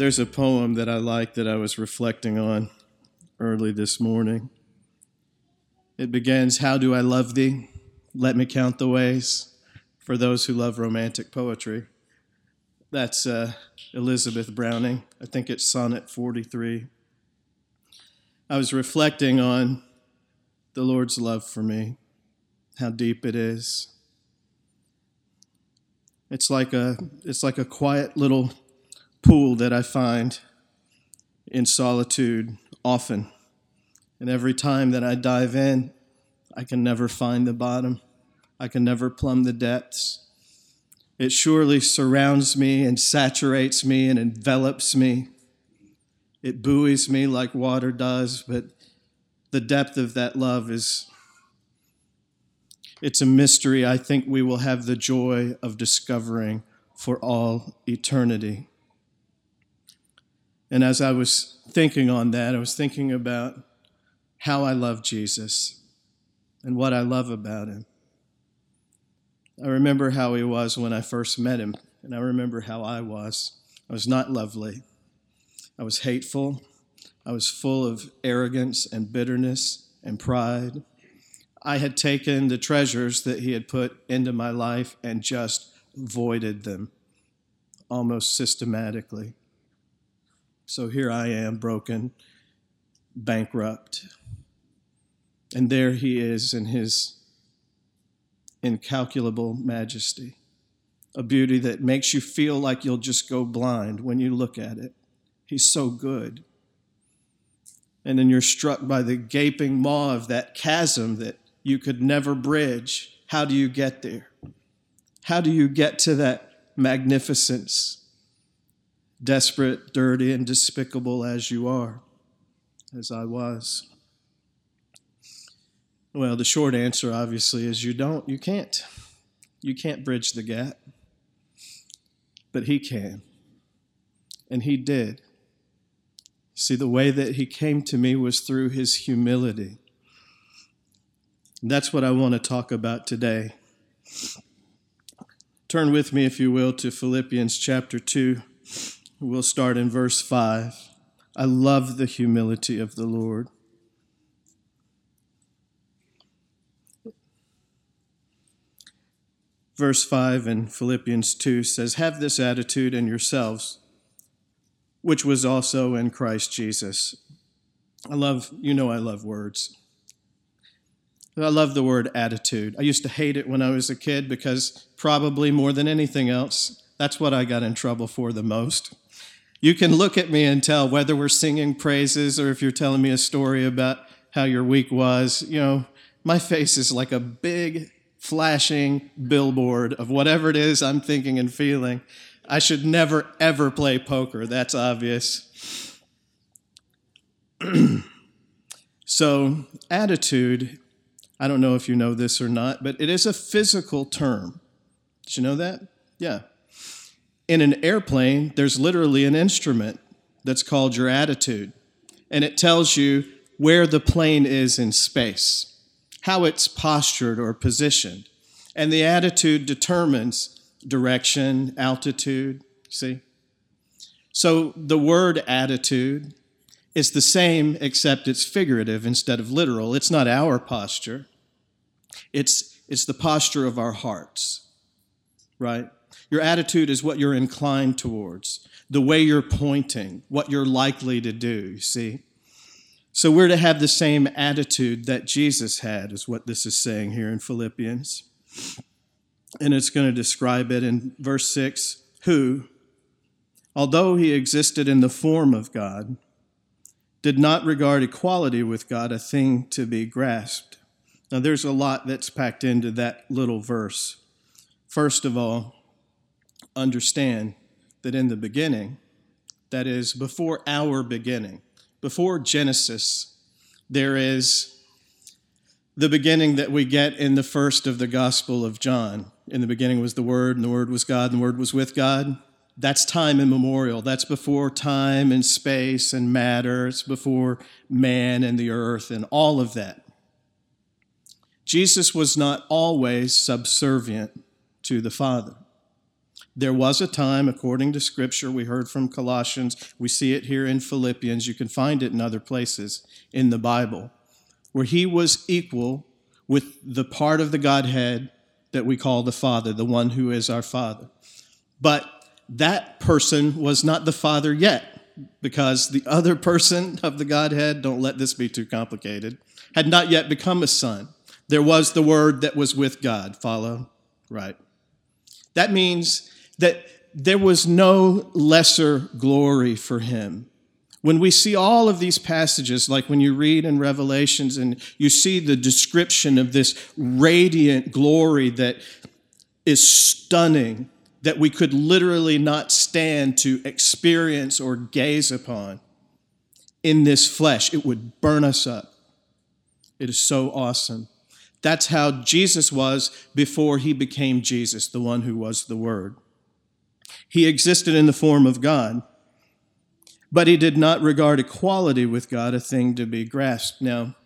There's a poem that I like that I was reflecting on early this morning. It begins How do I love thee? Let me count the ways for those who love romantic poetry. That's uh, Elizabeth Browning. I think it's Sonnet 43. I was reflecting on the Lord's love for me, how deep it is. It's like a, it's like a quiet little pool that I find in solitude often. And every time that I dive in, I can never find the bottom. I can never plumb the depths. It surely surrounds me and saturates me and envelops me. It buoys me like water does, but the depth of that love is it's a mystery I think we will have the joy of discovering for all eternity. And as I was thinking on that, I was thinking about how I love Jesus and what I love about him. I remember how he was when I first met him, and I remember how I was. I was not lovely. I was hateful. I was full of arrogance and bitterness and pride. I had taken the treasures that he had put into my life and just voided them almost systematically. So here I am, broken, bankrupt. And there he is in his incalculable majesty, a beauty that makes you feel like you'll just go blind when you look at it. He's so good. And then you're struck by the gaping maw of that chasm that you could never bridge. How do you get there? How do you get to that magnificence? Desperate, dirty, and despicable as you are, as I was? Well, the short answer, obviously, is you don't. You can't. You can't bridge the gap. But He can. And He did. See, the way that He came to me was through His humility. And that's what I want to talk about today. Turn with me, if you will, to Philippians chapter 2. We'll start in verse 5. I love the humility of the Lord. Verse 5 in Philippians 2 says, Have this attitude in yourselves, which was also in Christ Jesus. I love, you know, I love words. I love the word attitude. I used to hate it when I was a kid because probably more than anything else, that's what I got in trouble for the most. You can look at me and tell whether we're singing praises or if you're telling me a story about how your week was. You know, my face is like a big flashing billboard of whatever it is I'm thinking and feeling. I should never, ever play poker. That's obvious. so, attitude, I don't know if you know this or not, but it is a physical term. Did you know that? Yeah in an airplane, there's literally an instrument that's called your attitude, and it tells you where the plane is in space, how it's postured or positioned. And the attitude determines direction, altitude, see? So the word attitude is the same, except it's figurative instead of literal. It's not our posture, it's, it's the posture of our hearts, right? Your attitude is what you're inclined towards, the way you're pointing, what you're likely to do, you see? So we're to have the same attitude that Jesus had, is what this is saying here in Philippians. And it's going to describe it in verse 6 who, although he existed in the form of God, did not regard equality with God a thing to be grasped. Now, there's a lot that's packed into that little verse. First of all, understand that in the beginning, that is, before our beginning, before Genesis, there is the beginning that we get in the first of the Gospel of John. In the beginning was the Word, and the Word was God, and the Word was with God. That's time immemorial. That's before time and space and matter. It's before man and the earth and all of that. Jesus was not always subservient to the Father. There was a time, according to Scripture, we heard from Colossians, we see it here in Philippians, you can find it in other places in the Bible, where he was equal with the part of the Godhead that we call the Father, the one who is our Father. But that person was not the Father yet, because the other person of the Godhead, don't let this be too complicated, had not yet become a son. There was the Word that was with God. Follow? Right. That means that there was no lesser glory for him. When we see all of these passages, like when you read in Revelations and you see the description of this radiant glory that is stunning, that we could literally not stand to experience or gaze upon in this flesh, it would burn us up. It is so awesome. That's how Jesus was before he became Jesus, the one who was the Word. He existed in the form of God, but he did not regard equality with God a thing to be grasped. Now,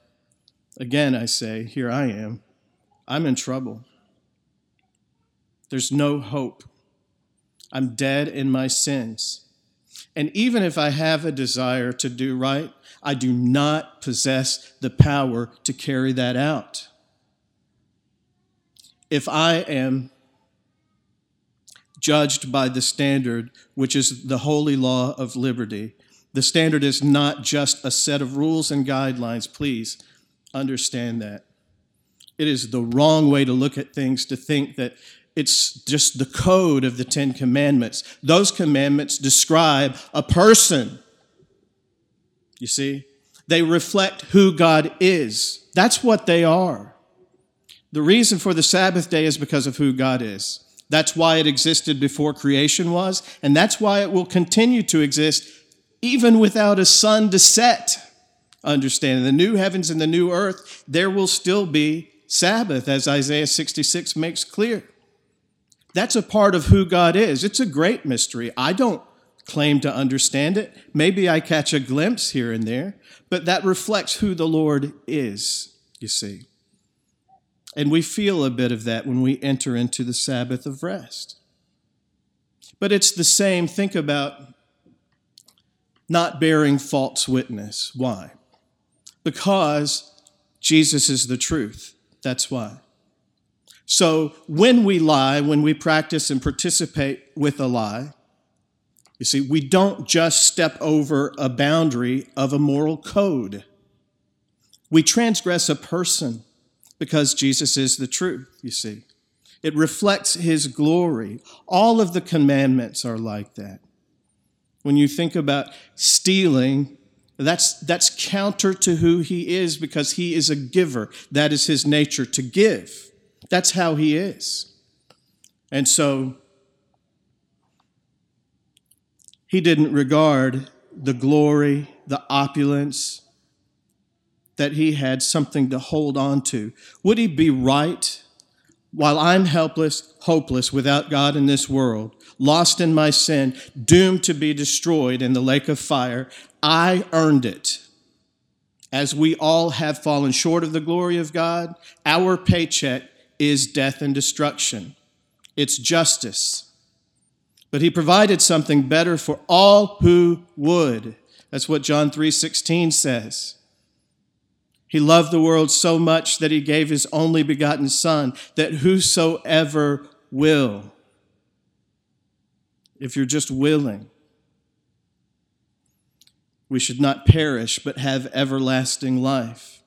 again, I say, here I am. I'm in trouble. There's no hope. I'm dead in my sins. And even if I have a desire to do right, I do not possess the power to carry that out. If I am judged by the standard, which is the holy law of liberty. The standard is not just a set of rules and guidelines. Please understand that. It is the wrong way to look at things to think that it's just the code of the Ten Commandments. Those commandments describe a person. You see? They reflect who God is. That's what they are. The reason for the Sabbath day is because of who God is. That's why it existed before creation was, and that's why it will continue to exist even without a sun to set. Understanding the new heavens and the new earth, there will still be Sabbath, as Isaiah 66 makes clear. That's a part of who God is. It's a great mystery. I don't claim to understand it. Maybe I catch a glimpse here and there, but that reflects who the Lord is, you see. And we feel a bit of that when we enter into the Sabbath of rest. But it's the same. Think about not bearing false witness. Why? Because Jesus is the truth. That's why. So when we lie, when we practice and participate with a lie, you see, we don't just step over a boundary of a moral code. We transgress a person because Jesus is the truth, you see. It reflects his glory. All of the commandments are like that. When you think about stealing, that's, that's counter to who he is because he is a giver. That is his nature to give. That's how he is. And so he didn't regard the glory, the opulence, that he had something to hold on to? Would he be right while I'm helpless, hopeless, without God in this world, lost in my sin, doomed to be destroyed in the lake of fire? I earned it. As we all have fallen short of the glory of God, our paycheck is death and destruction. It's justice. But he provided something better for all who would. That's what John 3:16 says. He loved the world so much that he gave his only begotten Son, that whosoever will, if you're just willing, we should not perish but have everlasting life.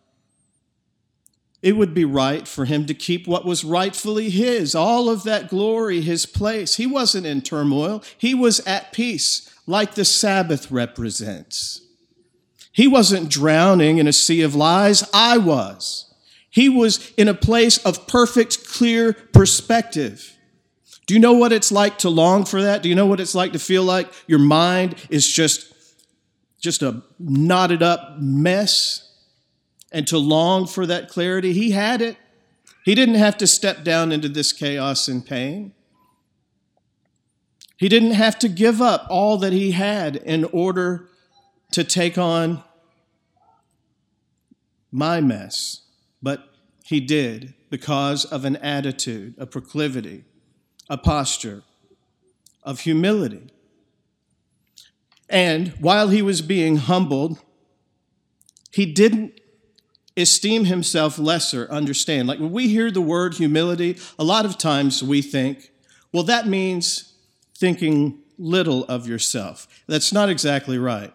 It would be right for him to keep what was rightfully his, all of that glory, his place. He wasn't in turmoil, he was at peace, like the Sabbath represents. He wasn't drowning in a sea of lies, I was. He was in a place of perfect, clear perspective. Do you know what it's like to long for that? Do you know what it's like to feel like your mind is just, just a knotted up mess? And to long for that clarity? He had it. He didn't have to step down into this chaos and pain. He didn't have to give up all that he had in order to take on my mess, but he did because of an attitude, a proclivity, a posture. of humility. And while he was being humbled, he didn't esteem himself lesser, understand. Like when we hear the word humility, a lot of times we think, well, that means thinking little of yourself. That's not exactly right.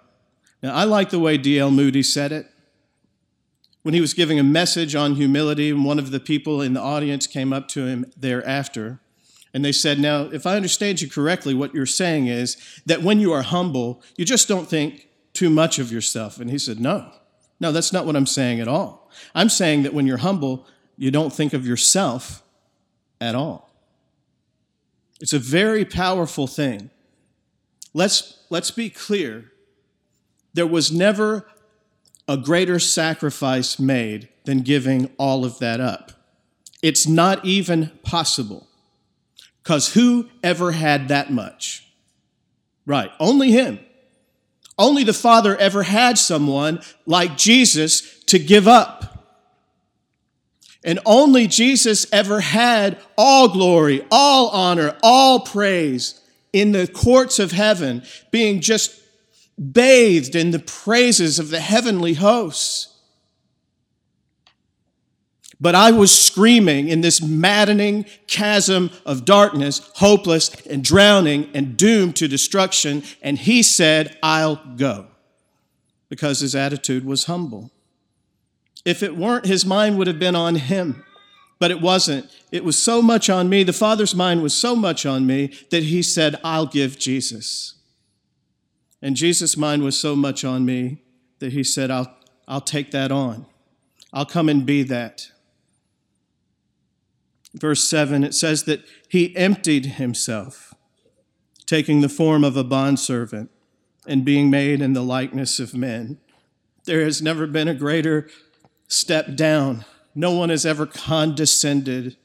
Now, I like the way D.L. Moody said it. When he was giving a message on humility, and one of the people in the audience came up to him thereafter, and they said, Now, if I understand you correctly, what you're saying is that when you are humble, you just don't think too much of yourself. And he said, No, no, that's not what I'm saying at all. I'm saying that when you're humble, you don't think of yourself at all. It's a very powerful thing. Let's, let's be clear. There was never a greater sacrifice made than giving all of that up. It's not even possible. Because who ever had that much? Right, only him. Only the Father ever had someone like Jesus to give up. And only Jesus ever had all glory, all honor, all praise in the courts of heaven, being just bathed in the praises of the heavenly hosts. But I was screaming in this maddening chasm of darkness, hopeless and drowning and doomed to destruction. And he said, I'll go. Because his attitude was humble. If it weren't, his mind would have been on him. But it wasn't. It was so much on me. The Father's mind was so much on me that he said, I'll give Jesus. And Jesus' mind was so much on me that he said, I'll, I'll take that on. I'll come and be that verse 7, it says that he emptied himself, taking the form of a bondservant and being made in the likeness of men. There has never been a greater step down. No one has ever condescended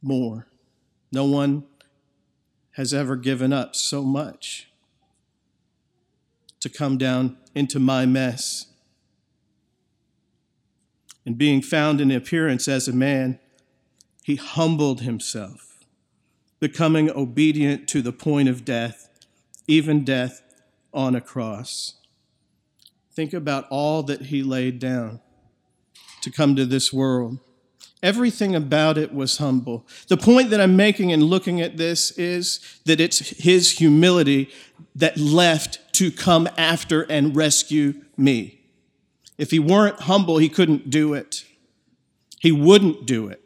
more. No one has ever given up so much to come down into my mess. And being found in appearance as a man, he humbled himself, becoming obedient to the point of death, even death on a cross. Think about all that he laid down to come to this world. Everything about it was humble. The point that I'm making in looking at this is that it's his humility that left to come after and rescue me. If he weren't humble, he couldn't do it. He wouldn't do it.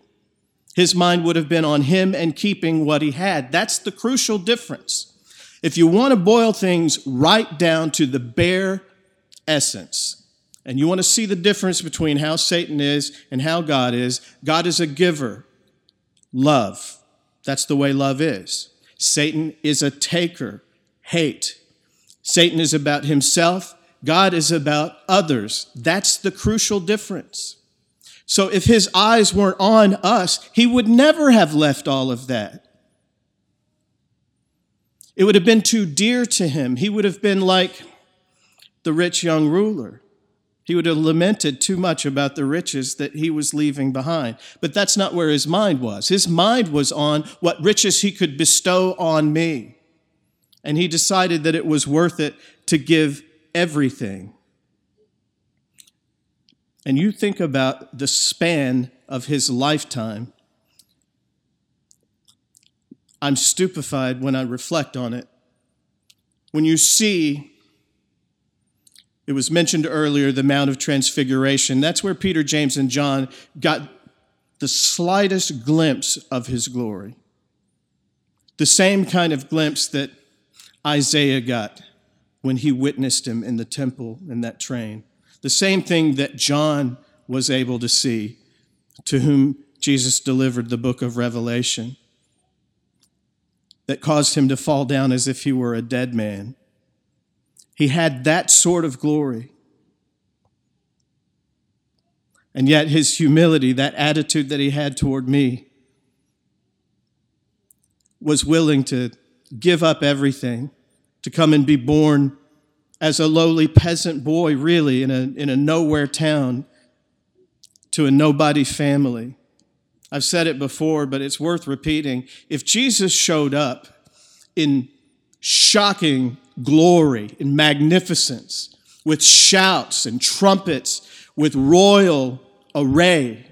His mind would have been on him and keeping what he had. That's the crucial difference. If you want to boil things right down to the bare essence, and you want to see the difference between how Satan is and how God is, God is a giver, love. That's the way love is. Satan is a taker, hate. Satan is about himself, God is about others. That's the crucial difference. So if his eyes weren't on us, he would never have left all of that. It would have been too dear to him. He would have been like the rich young ruler. He would have lamented too much about the riches that he was leaving behind. But that's not where his mind was. His mind was on what riches he could bestow on me. And he decided that it was worth it to give everything and you think about the span of his lifetime, I'm stupefied when I reflect on it. When you see, it was mentioned earlier, the Mount of Transfiguration, that's where Peter, James, and John got the slightest glimpse of his glory. The same kind of glimpse that Isaiah got when he witnessed him in the temple in that train. The same thing that John was able to see, to whom Jesus delivered the book of Revelation, that caused him to fall down as if he were a dead man. He had that sort of glory. And yet, his humility, that attitude that he had toward me, was willing to give up everything to come and be born as a lowly peasant boy, really, in a, in a nowhere town to a nobody family. I've said it before, but it's worth repeating. If Jesus showed up in shocking glory and magnificence, with shouts and trumpets, with royal array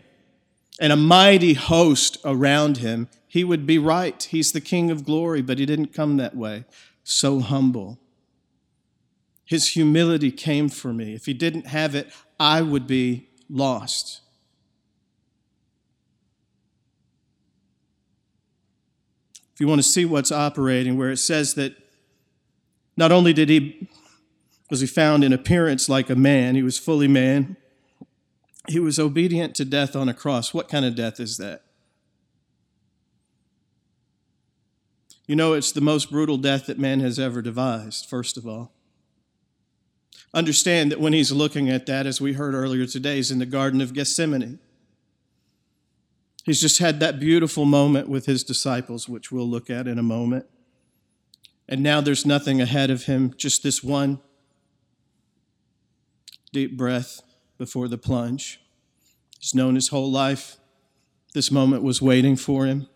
and a mighty host around him, he would be right. He's the King of glory, but he didn't come that way. So humble. His humility came for me. If he didn't have it, I would be lost. If you want to see what's operating, where it says that not only did he was he found in appearance like a man, he was fully man, he was obedient to death on a cross. What kind of death is that? You know, it's the most brutal death that man has ever devised, first of all. Understand that when he's looking at that, as we heard earlier today, he's in the Garden of Gethsemane. He's just had that beautiful moment with his disciples, which we'll look at in a moment. And now there's nothing ahead of him, just this one deep breath before the plunge. He's known his whole life. This moment was waiting for him.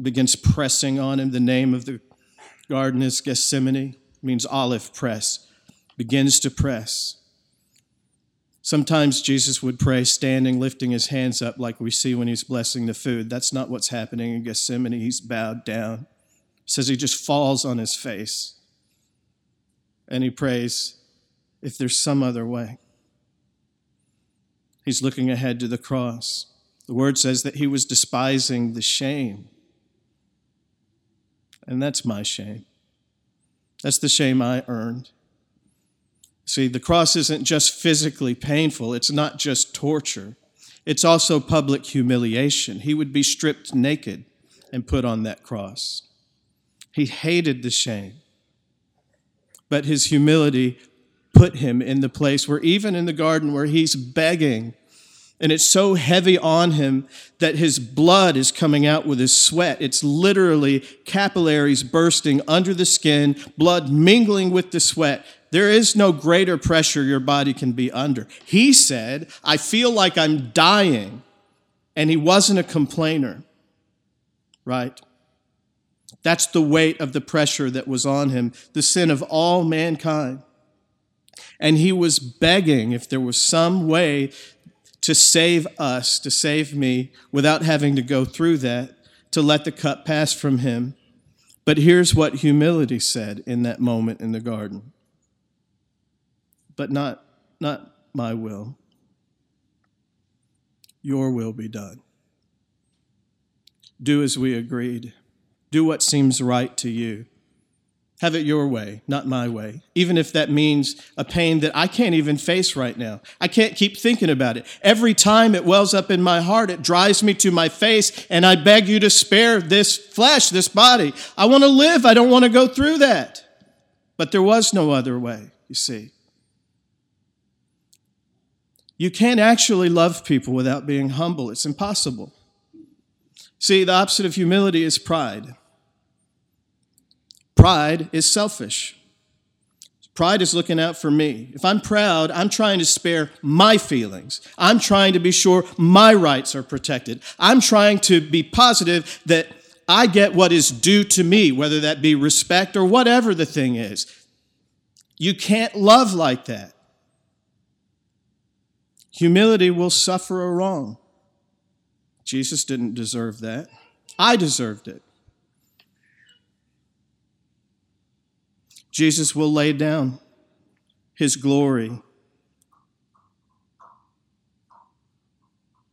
Begins pressing on him. The name of the garden is Gethsemane, means olive press. Begins to press. Sometimes Jesus would pray standing, lifting his hands up, like we see when he's blessing the food. That's not what's happening in Gethsemane. He's bowed down. Says he just falls on his face and he prays, if there's some other way. He's looking ahead to the cross. The word says that he was despising the shame. And that's my shame. That's the shame I earned. See, the cross isn't just physically painful, it's not just torture, it's also public humiliation. He would be stripped naked and put on that cross. He hated the shame, but his humility put him in the place where, even in the garden where he's begging, and it's so heavy on him that his blood is coming out with his sweat. It's literally capillaries bursting under the skin, blood mingling with the sweat. There is no greater pressure your body can be under. He said, I feel like I'm dying. And he wasn't a complainer, right? That's the weight of the pressure that was on him, the sin of all mankind. And he was begging if there was some way to save us, to save me, without having to go through that, to let the cup pass from him. But here's what humility said in that moment in the garden. But not, not my will. Your will be done. Do as we agreed. Do what seems right to you. Have it your way, not my way. Even if that means a pain that I can't even face right now. I can't keep thinking about it. Every time it wells up in my heart, it drives me to my face, and I beg you to spare this flesh, this body. I want to live. I don't want to go through that. But there was no other way, you see. You can't actually love people without being humble, it's impossible. See, the opposite of humility is pride. Pride is selfish. Pride is looking out for me. If I'm proud, I'm trying to spare my feelings. I'm trying to be sure my rights are protected. I'm trying to be positive that I get what is due to me, whether that be respect or whatever the thing is. You can't love like that. Humility will suffer a wrong. Jesus didn't deserve that. I deserved it. Jesus will lay down his glory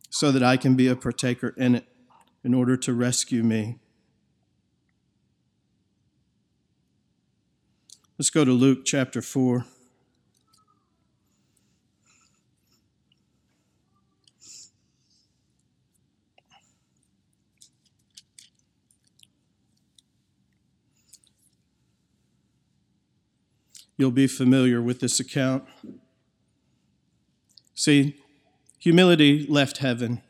so that I can be a partaker in it in order to rescue me. Let's go to Luke chapter 4. You'll be familiar with this account. See, humility left heaven.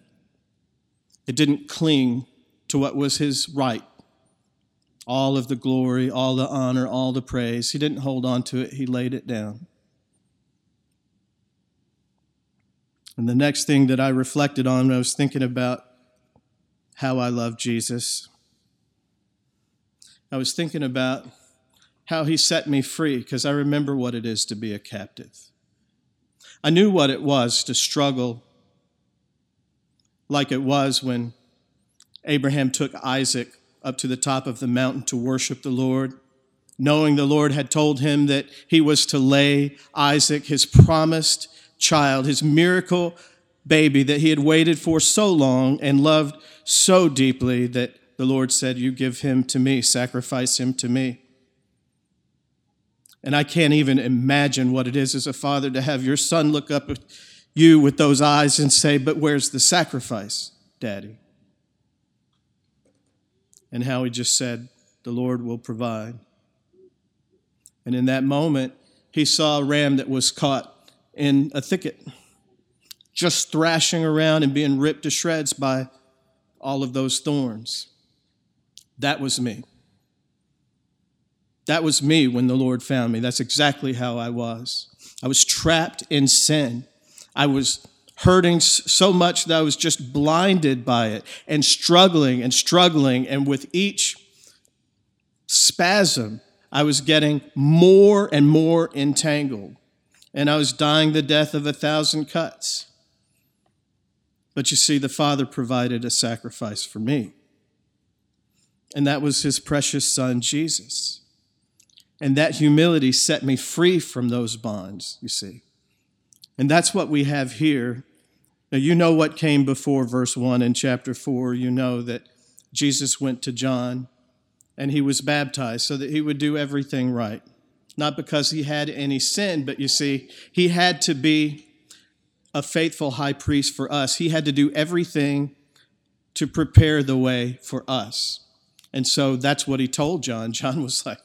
It didn't cling to what was his right. All of the glory, all the honor, all the praise. He didn't hold on to it, he laid it down. And the next thing that I reflected on I was thinking about how I love Jesus I was thinking about how he set me free because I remember what it is to be a captive. I knew what it was to struggle like it was when Abraham took Isaac up to the top of the mountain to worship the Lord, knowing the Lord had told him that he was to lay Isaac, his promised child, his miracle baby that he had waited for so long and loved so deeply that the Lord said, You give him to me, sacrifice him to me. And I can't even imagine what it is as a father to have your son look up at you with those eyes and say, But where's the sacrifice, Daddy? And how he just said, The Lord will provide. And in that moment, he saw a ram that was caught in a thicket, just thrashing around and being ripped to shreds by all of those thorns. That was me. That was me when the Lord found me. That's exactly how I was. I was trapped in sin. I was hurting so much that I was just blinded by it and struggling and struggling. And with each spasm, I was getting more and more entangled. And I was dying the death of a thousand cuts. But you see, the Father provided a sacrifice for me. And that was his precious Son, Jesus. And that humility set me free from those bonds, you see. And that's what we have here. Now, you know what came before verse 1 in chapter 4. You know that Jesus went to John and he was baptized so that he would do everything right. Not because he had any sin, but you see, he had to be a faithful high priest for us. He had to do everything to prepare the way for us. And so that's what he told John. John was like,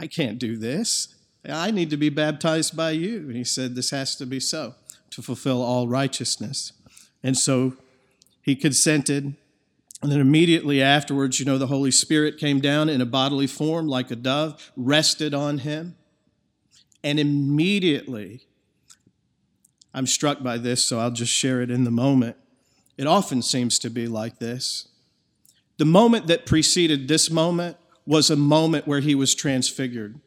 I can't do this. I need to be baptized by you. And he said, This has to be so to fulfill all righteousness. And so he consented. And then immediately afterwards, you know, the Holy Spirit came down in a bodily form like a dove, rested on him. And immediately, I'm struck by this, so I'll just share it in the moment. It often seems to be like this. The moment that preceded this moment was a moment where he was transfigured,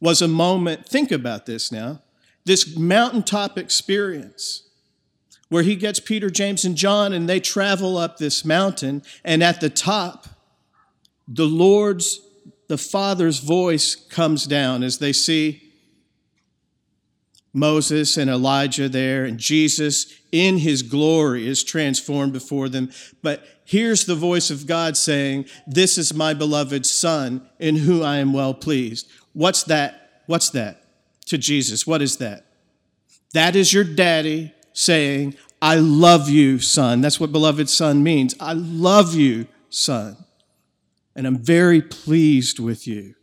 was a moment, think about this now, this mountaintop experience where he gets Peter, James, and John, and they travel up this mountain, and at the top, the Lord's, the Father's voice comes down as they see Moses and Elijah there, and Jesus in his glory is transformed before them. But here's the voice of God saying, This is my beloved Son in whom I am well pleased. What's that? What's that to Jesus? What is that? That is your daddy saying, I love you, son. That's what beloved son means. I love you, son. And I'm very pleased with you.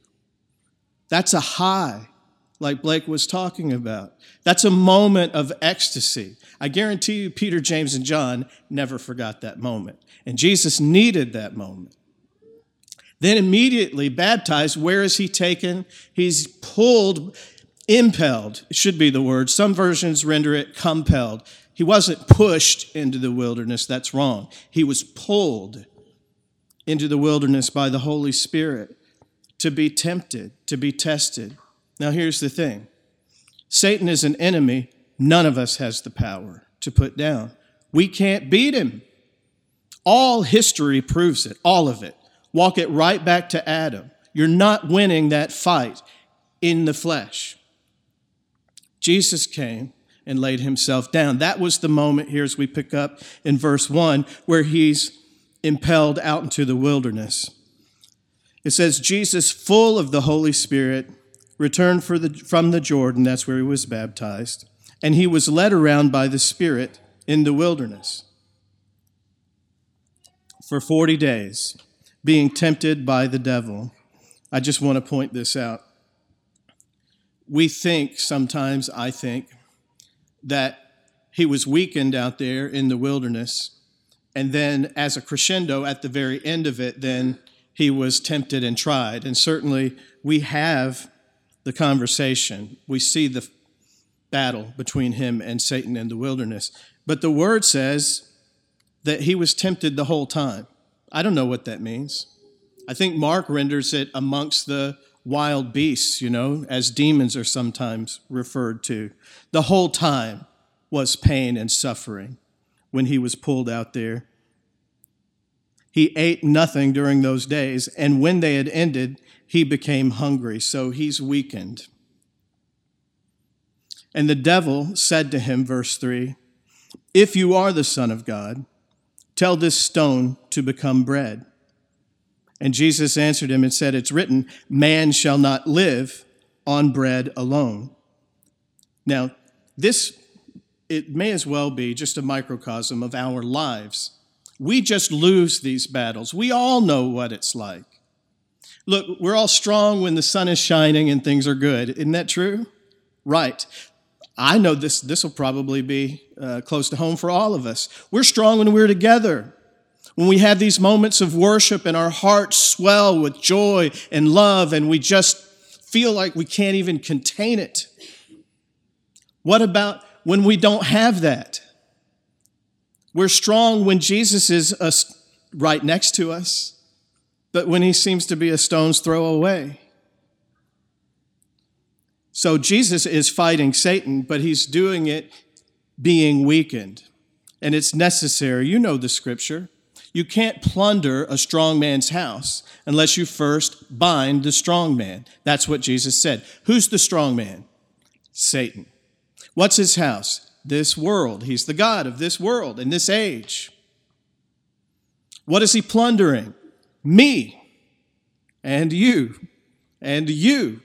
That's a high like Blake was talking about. That's a moment of ecstasy. I guarantee you, Peter, James, and John never forgot that moment. And Jesus needed that moment. Then immediately baptized, where is he taken? He's pulled, impelled, should be the word. Some versions render it compelled. He wasn't pushed into the wilderness, that's wrong. He was pulled into the wilderness by the Holy Spirit to be tempted, to be tested. Now, here's the thing Satan is an enemy none of us has the power to put down. We can't beat him. All history proves it, all of it. Walk it right back to Adam. You're not winning that fight in the flesh. Jesus came and laid himself down. That was the moment here as we pick up in verse 1 where he's impelled out into the wilderness. It says, Jesus, full of the Holy Spirit, returned the, from the Jordan, that's where he was baptized, and he was led around by the Spirit in the wilderness for 40 days, being tempted by the devil. I just want to point this out. We think sometimes, I think, that he was weakened out there in the wilderness, and then as a crescendo at the very end of it, then he was tempted and tried. And certainly we have the conversation. We see the battle between him and Satan in the wilderness. But the word says that he was tempted the whole time. I don't know what that means. I think Mark renders it amongst the wild beasts, you know, as demons are sometimes referred to. The whole time was pain and suffering when he was pulled out there. He ate nothing during those days, and when they had ended, he became hungry, so he's weakened. And the devil said to him, verse 3 If you are the Son of God, tell this stone to become bread. And Jesus answered him and said, It's written, Man shall not live on bread alone. Now, this, it may as well be just a microcosm of our lives. We just lose these battles. We all know what it's like. Look, we're all strong when the sun is shining and things are good. Isn't that true? Right. I know this, this will probably be uh, close to home for all of us. We're strong when we're together. When we have these moments of worship and our hearts swell with joy and love and we just feel like we can't even contain it. What about when we don't have that? We're strong when Jesus is us right next to us but when he seems to be a stone's throw away. So Jesus is fighting Satan, but he's doing it being weakened. And it's necessary. You know the scripture. You can't plunder a strong man's house unless you first bind the strong man. That's what Jesus said. Who's the strong man? Satan. What's his house? This world. He's the God of this world and this age. What is he plundering? Me and you and you.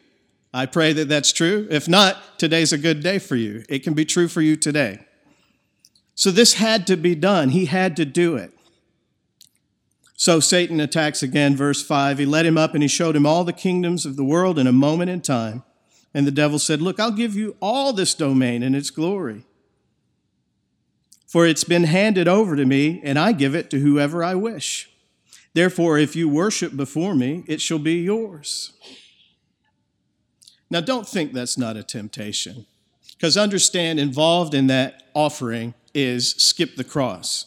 I pray that that's true. If not, today's a good day for you. It can be true for you today. So this had to be done. He had to do it. So Satan attacks again, verse 5. He led him up and he showed him all the kingdoms of the world in a moment in time. And the devil said, Look, I'll give you all this domain and its glory. For it's been handed over to me, and I give it to whoever I wish. Therefore, if you worship before me, it shall be yours. Now, don't think that's not a temptation, because understand involved in that offering is skip the cross.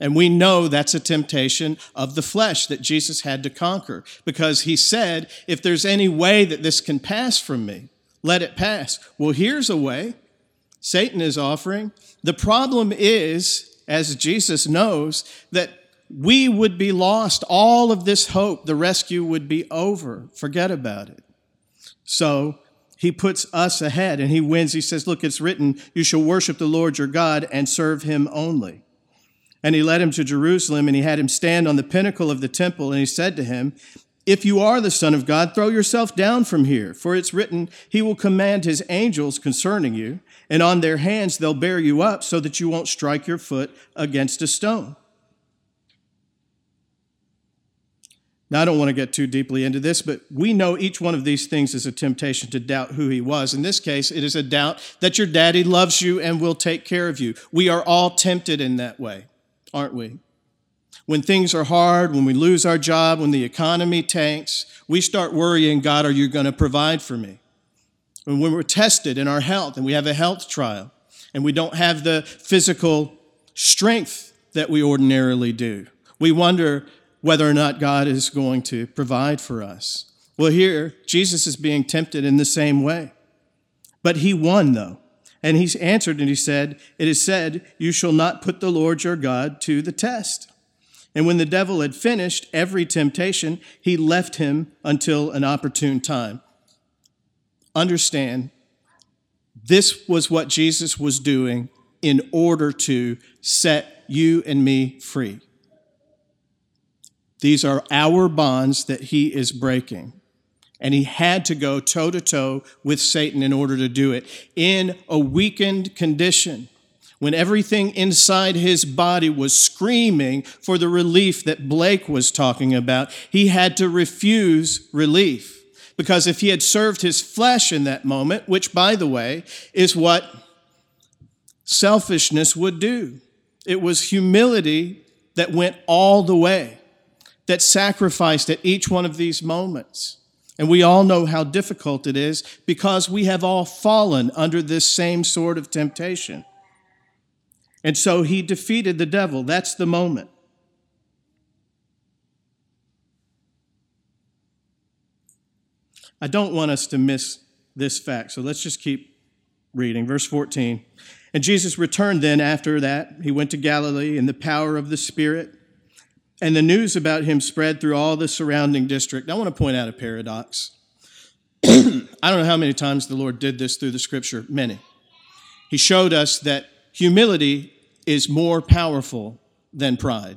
And we know that's a temptation of the flesh that Jesus had to conquer because he said, if there's any way that this can pass from me, let it pass. Well, here's a way Satan is offering. The problem is, as Jesus knows, that we would be lost. All of this hope, the rescue would be over. Forget about it. So he puts us ahead and he wins. He says, Look, it's written, you shall worship the Lord your God and serve him only. And he led him to Jerusalem and he had him stand on the pinnacle of the temple and he said to him, If you are the Son of God, throw yourself down from here, for it's written, He will command His angels concerning you, and on their hands they'll bear you up so that you won't strike your foot against a stone. Now, I don't want to get too deeply into this, but we know each one of these things is a temptation to doubt who he was. In this case, it is a doubt that your daddy loves you and will take care of you. We are all tempted in that way, aren't we? When things are hard, when we lose our job, when the economy tanks, we start worrying God, are you going to provide for me? And when we're tested in our health and we have a health trial and we don't have the physical strength that we ordinarily do, we wonder, whether or not God is going to provide for us. Well, here, Jesus is being tempted in the same way. But he won, though. And he answered and he said, It is said, You shall not put the Lord your God to the test. And when the devil had finished every temptation, he left him until an opportune time. Understand, this was what Jesus was doing in order to set you and me free. These are our bonds that he is breaking. And he had to go toe to toe with Satan in order to do it in a weakened condition. When everything inside his body was screaming for the relief that Blake was talking about, he had to refuse relief. Because if he had served his flesh in that moment, which, by the way, is what selfishness would do, it was humility that went all the way that sacrificed at each one of these moments. And we all know how difficult it is because we have all fallen under this same sort of temptation. And so he defeated the devil. That's the moment. I don't want us to miss this fact. So let's just keep reading. Verse 14. And Jesus returned then after that. He went to Galilee in the power of the Spirit. And the news about him spread through all the surrounding district. I want to point out a paradox. I don't know how many times the Lord did this through the scripture, many. He showed us that humility is more powerful than pride.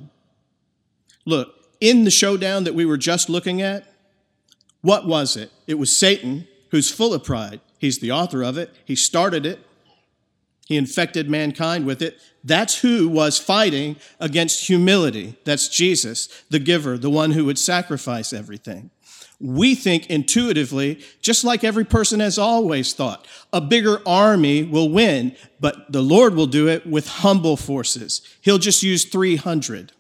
Look, in the showdown that we were just looking at, what was it? It was Satan, who's full of pride. He's the author of it, he started it, he infected mankind with it. That's who was fighting against humility. That's Jesus, the giver, the one who would sacrifice everything. We think intuitively, just like every person has always thought, a bigger army will win, but the Lord will do it with humble forces. He'll just use 300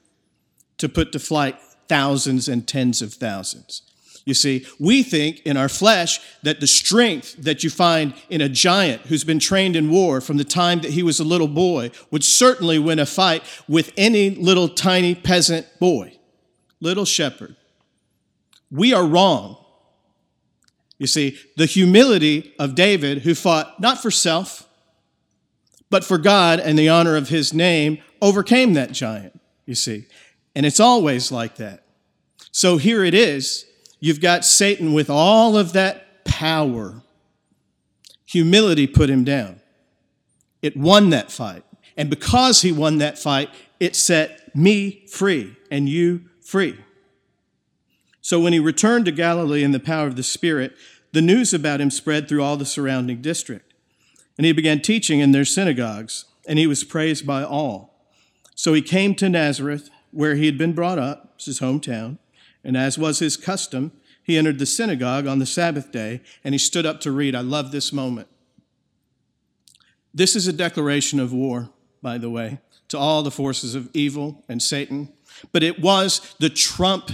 to put to flight thousands and tens of thousands. You see, we think in our flesh that the strength that you find in a giant who's been trained in war from the time that he was a little boy would certainly win a fight with any little tiny peasant boy, little shepherd. We are wrong. You see, the humility of David, who fought not for self, but for God and the honor of his name, overcame that giant, you see. And it's always like that. So here it is You've got Satan with all of that power. Humility put him down. It won that fight. And because he won that fight, it set me free and you free. So when he returned to Galilee in the power of the Spirit, the news about him spread through all the surrounding district. And he began teaching in their synagogues, and he was praised by all. So he came to Nazareth, where he had been brought up, his hometown. And as was his custom, he entered the synagogue on the Sabbath day and he stood up to read. I love this moment. This is a declaration of war, by the way, to all the forces of evil and Satan, but it was the trump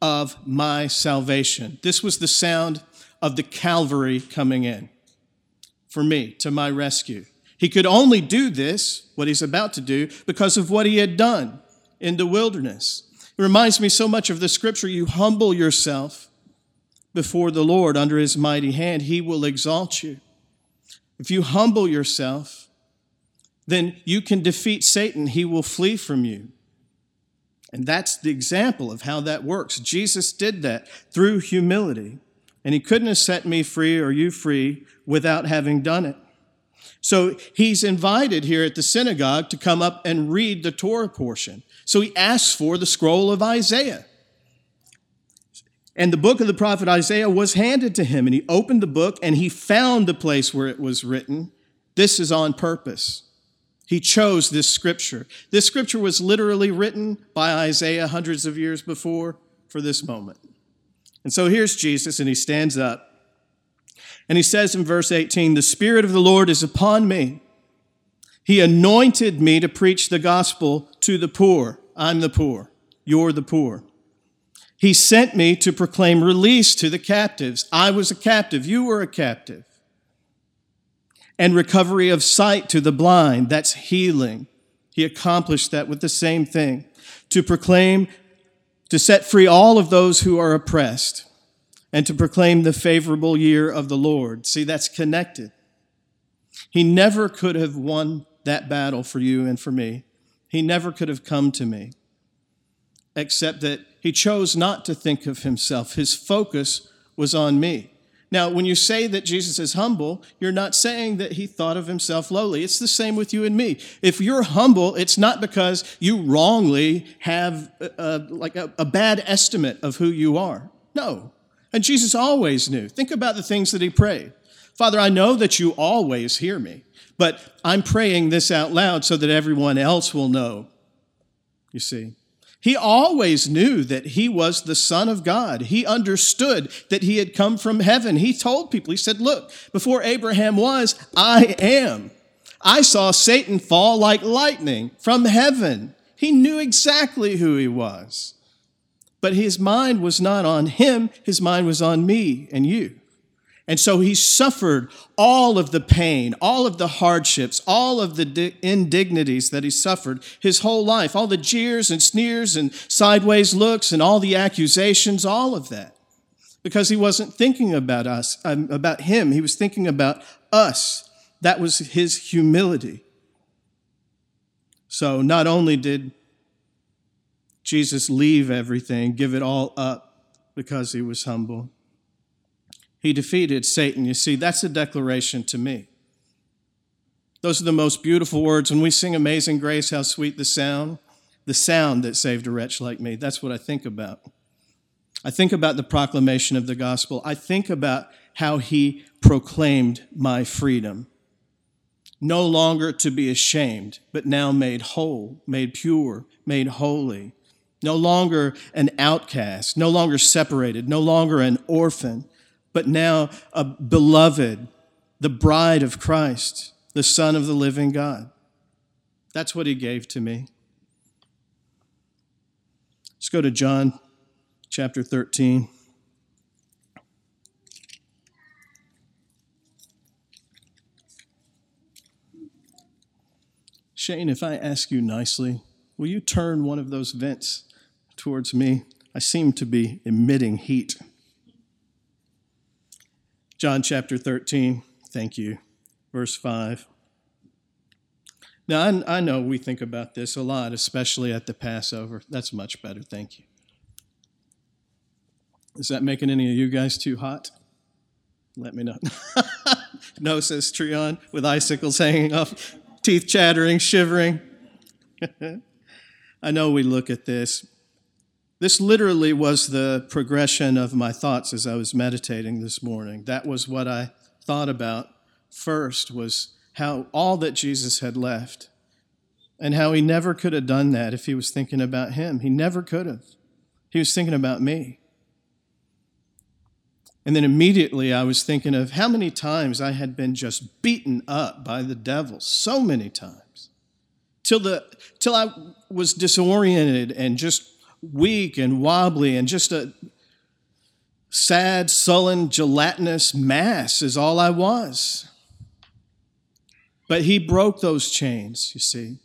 of my salvation. This was the sound of the Calvary coming in for me to my rescue. He could only do this, what he's about to do, because of what he had done in the wilderness. It reminds me so much of the scripture you humble yourself before the Lord under his mighty hand, he will exalt you. If you humble yourself, then you can defeat Satan. He will flee from you. And that's the example of how that works. Jesus did that through humility. And he couldn't have set me free or you free without having done it. So he's invited here at the synagogue to come up and read the Torah portion. So he asks for the scroll of Isaiah. And the book of the prophet Isaiah was handed to him, and he opened the book and he found the place where it was written. This is on purpose. He chose this scripture. This scripture was literally written by Isaiah hundreds of years before for this moment. And so here's Jesus, and he stands up. And he says in verse 18, The Spirit of the Lord is upon me he anointed me to preach the gospel to the poor. I'm the poor. You're the poor. He sent me to proclaim release to the captives. I was a captive. You were a captive. And recovery of sight to the blind. That's healing. He accomplished that with the same thing. To proclaim, to set free all of those who are oppressed, and to proclaim the favorable year of the Lord. See, that's connected. He never could have won that battle for you and for me. He never could have come to me, except that he chose not to think of himself. His focus was on me. Now, when you say that Jesus is humble, you're not saying that he thought of himself lowly. It's the same with you and me. If you're humble, it's not because you wrongly have a, a like a, a bad estimate of who you are. No. And Jesus always knew. Think about the things that he prayed. Father, I know that you always hear me. But I'm praying this out loud so that everyone else will know. You see, he always knew that he was the Son of God. He understood that he had come from heaven. He told people, he said, Look, before Abraham was, I am. I saw Satan fall like lightning from heaven. He knew exactly who he was. But his mind was not on him, his mind was on me and you. And so he suffered all of the pain, all of the hardships, all of the indignities that he suffered his whole life, all the jeers and sneers and sideways looks and all the accusations, all of that. because he wasn't thinking about us, um, about him. He was thinking about us. That was his humility. So not only did Jesus leave everything, give it all up because he was humble, he defeated Satan. You see, that's a declaration to me. Those are the most beautiful words. When we sing Amazing Grace, how sweet the sound, the sound that saved a wretch like me. That's what I think about. I think about the proclamation of the gospel. I think about how he proclaimed my freedom. No longer to be ashamed, but now made whole, made pure, made holy. No longer an outcast, no longer separated, no longer an orphan, but now a beloved, the bride of Christ, the Son of the living God. That's what he gave to me. Let's go to John chapter 13. Shane, if I ask you nicely, will you turn one of those vents towards me? I seem to be emitting heat. John chapter 13, thank you, verse 5. Now, I, I, know we think about this a lot, especially at the Passover. That's much better, thank you. Is that making any of you guys too hot? Let me know. no, says Trion, with icicles hanging off, teeth chattering, shivering. I know we look at this this literally was the progression of my thoughts as I was meditating this morning. That was what I thought about first was how all that Jesus had left and how he never could have done that if he was thinking about him. He never could have. He was thinking about me. And then immediately I was thinking of how many times I had been just beaten up by the devil, so many times. Till the till I was disoriented and just weak and wobbly and just a sad, sullen, gelatinous mass is all I was. But he broke those chains, you see.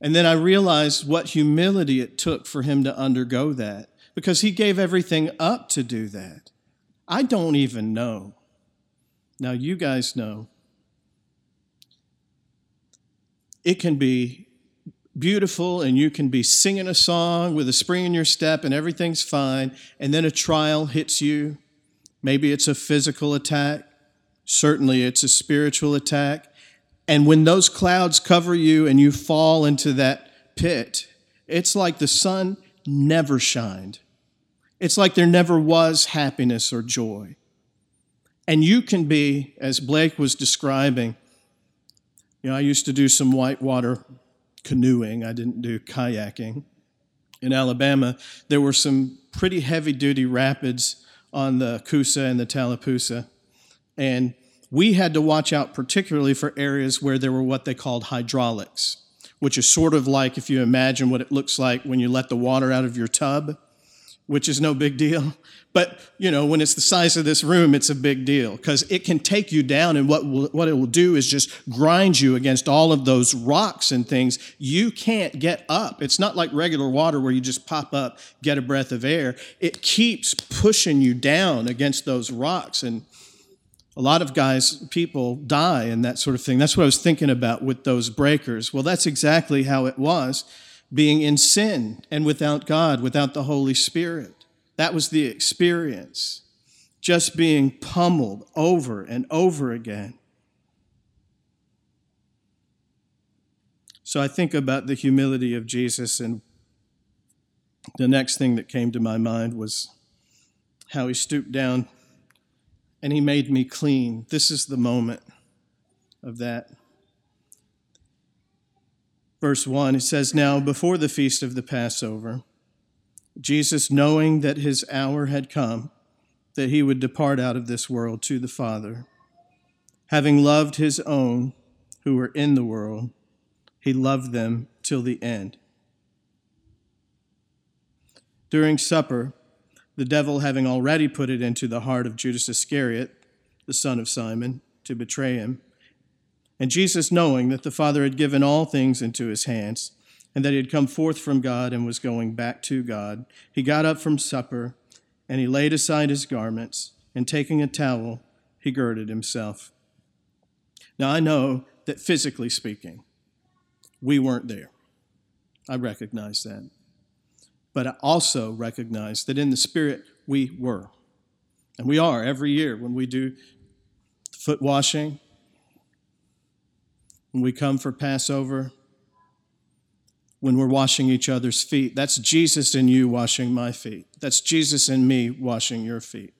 And then I realized what humility it took for him to undergo that because he gave everything up to do that. I don't even know. Now, you guys know. It can be beautiful and you can be singing a song with a spring in your step and everything's fine, and then a trial hits you. Maybe it's a physical attack, certainly it's a spiritual attack. And when those clouds cover you and you fall into that pit, it's like the sun never shined. It's like there never was happiness or joy. And you can be, as Blake was describing, you know, I used to do some whitewater canoeing, I didn't do kayaking. In Alabama, there were some pretty heavy duty rapids on the Coosa and the Tallapoosa. And we had to watch out particularly for areas where there were what they called hydraulics, which is sort of like if you imagine what it looks like when you let the water out of your tub which is no big deal. But, you know, when it's the size of this room, it's a big deal because it can take you down, and what, will, what it will do is just grind you against all of those rocks and things. You can't get up. It's not like regular water where you just pop up, get a breath of air. It keeps pushing you down against those rocks. And a lot of guys, people die and that sort of thing. That's what I was thinking about with those breakers. Well, that's exactly how it was being in sin and without God, without the Holy Spirit. That was the experience, just being pummeled over and over again. So I think about the humility of Jesus, and the next thing that came to my mind was how he stooped down and he made me clean. This is the moment of that verse 1, it says, Now before the feast of the Passover, Jesus, knowing that his hour had come, that he would depart out of this world to the Father, having loved his own who were in the world, he loved them till the end. During supper, the devil having already put it into the heart of Judas Iscariot, the son of Simon, to betray him, and Jesus, knowing that the Father had given all things into his hands, and that he had come forth from God and was going back to God, he got up from supper And he laid aside his garments, and taking a towel, he girded himself. Now I know that physically speaking, we weren't there. I recognize that. But I also recognize that in the spirit, we were. And we are every year when we do foot washing, when we come for Passover, when we're washing each other's feet. That's Jesus in you washing my feet. That's Jesus in me washing your feet.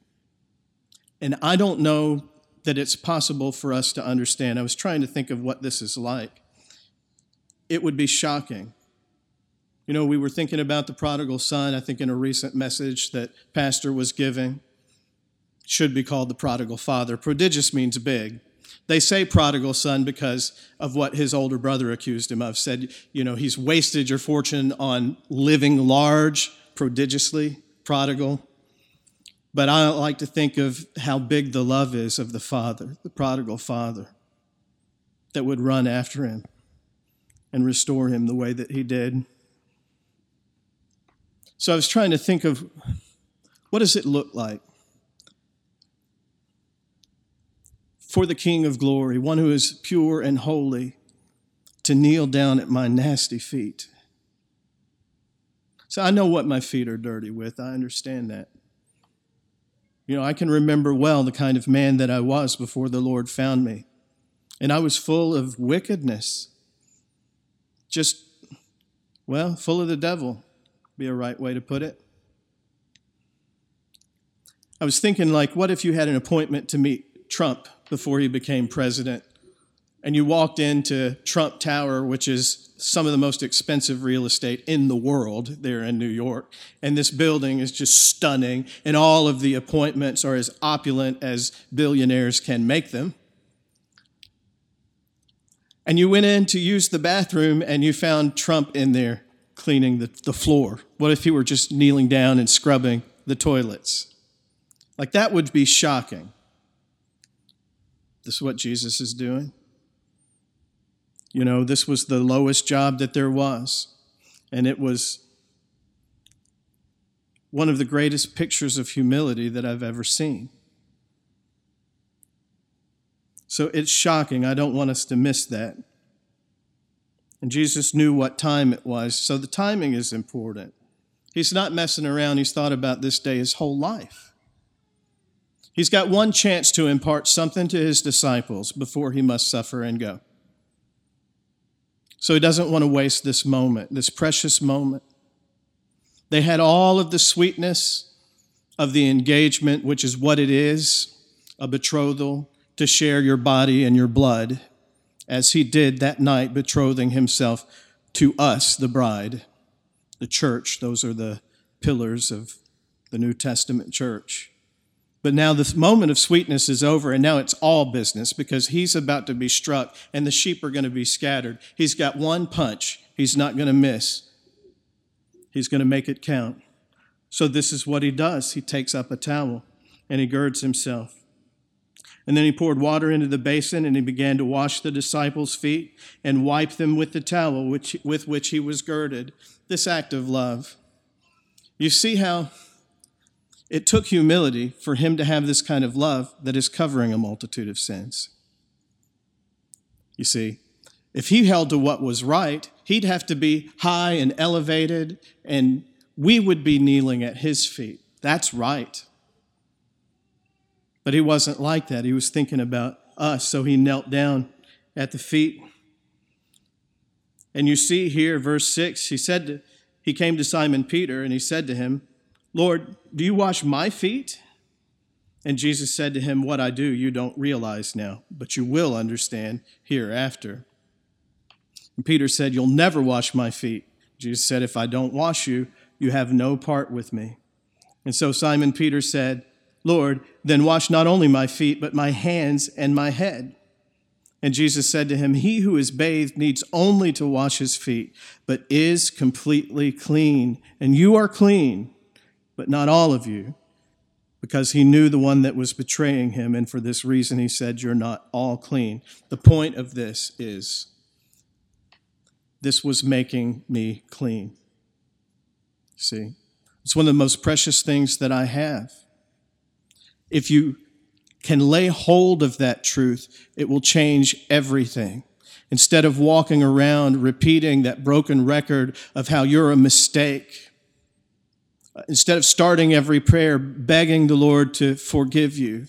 And I don't know that it's possible for us to understand. I was trying to think of what this is like. It would be shocking. You know, we were thinking about the prodigal son, I think, in a recent message that Pastor was giving. Should be called the prodigal father. Prodigious means big. They say prodigal son because of what his older brother accused him of. Said, you know, he's wasted your fortune on living large, prodigiously, prodigal. But I like to think of how big the love is of the father, the prodigal father, that would run after him and restore him the way that he did. So I was trying to think of what does it look like for the King of glory, one who is pure and holy, to kneel down at my nasty feet. So I know what my feet are dirty with. I understand that. You know, I can remember well the kind of man that I was before the Lord found me. And I was full of wickedness. Just, well, full of the devil, be a right way to put it. I was thinking, like, what if you had an appointment to meet Trump before he became president. And you walked into Trump Tower, which is some of the most expensive real estate in the world there in New York. And this building is just stunning, and all of the appointments are as opulent as billionaires can make them. And you went in to use the bathroom and you found Trump in there cleaning the, the floor. What if he were just kneeling down and scrubbing the toilets? Like that would be shocking. This is what Jesus is doing. You know, this was the lowest job that there was, and it was one of the greatest pictures of humility that I've ever seen. So it's shocking. I don't want us to miss that. And Jesus knew what time it was, so the timing is important. He's not messing around. He's thought about this day his whole life. He's got one chance to impart something to his disciples before he must suffer and go. So he doesn't want to waste this moment, this precious moment. They had all of the sweetness of the engagement, which is what it is a betrothal to share your body and your blood, as he did that night, betrothing himself to us, the bride, the church. Those are the pillars of the New Testament church. But now this moment of sweetness is over, and now it's all business because he's about to be struck and the sheep are going to be scattered. He's got one punch, he's not going to miss. He's going to make it count. So, this is what he does he takes up a towel and he girds himself. And then he poured water into the basin and he began to wash the disciples' feet and wipe them with the towel which, with which he was girded. This act of love. You see how it took humility for him to have this kind of love that is covering a multitude of sins. You see, if he held to what was right, he'd have to be high and elevated, and we would be kneeling at his feet. That's right. But he wasn't like that. He was thinking about us, so he knelt down at the feet. And you see here, verse 6, he said, to, he came to Simon Peter and he said to him, Lord, do you wash my feet? And Jesus said to him, What I do you don't realize now, but you will understand hereafter. And Peter said, You'll never wash my feet. Jesus said, If I don't wash you, you have no part with me. And so Simon Peter said, Lord, then wash not only my feet, but my hands and my head. And Jesus said to him, He who is bathed needs only to wash his feet, but is completely clean. And you are clean but not all of you, because he knew the one that was betraying him, and for this reason he said, You're not all clean. The point of this is this was making me clean. See? It's one of the most precious things that I have. If you can lay hold of that truth, it will change everything. Instead of walking around repeating that broken record of how you're a mistake, instead of starting every prayer begging the Lord to forgive you,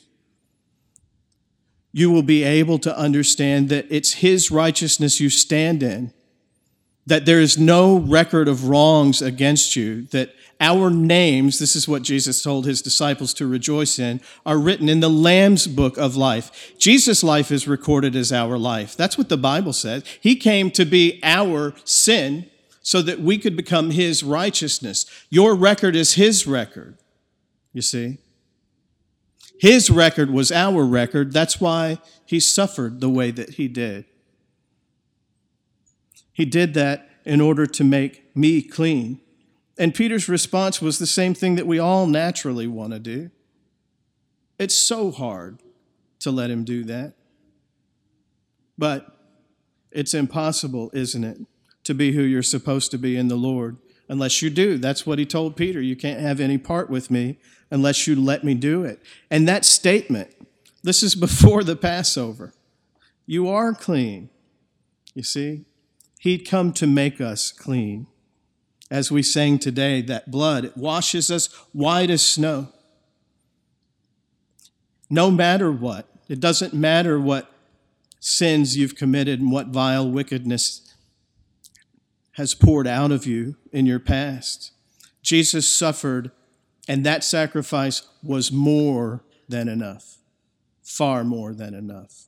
you will be able to understand that it's His righteousness you stand in, that there is no record of wrongs against you, that our names, this is what Jesus told his disciples to rejoice in, are written in the Lamb's book of life. Jesus' life is recorded as our life. That's what the Bible says. He came to be our sin so that we could become his righteousness. Your record is his record, you see. His record was our record. That's why he suffered the way that he did. He did that in order to make me clean. And Peter's response was the same thing that we all naturally want to do. It's so hard to let him do that. But it's impossible, isn't it, to be who you're supposed to be in the Lord unless you do. That's what he told Peter. You can't have any part with me unless you let me do it. And that statement, this is before the Passover. You are clean. You see, he'd come to make us clean as we sang today, that blood, it washes us white as snow. No matter what, it doesn't matter what sins you've committed and what vile wickedness has poured out of you in your past. Jesus suffered, and that sacrifice was more than enough, far more than enough.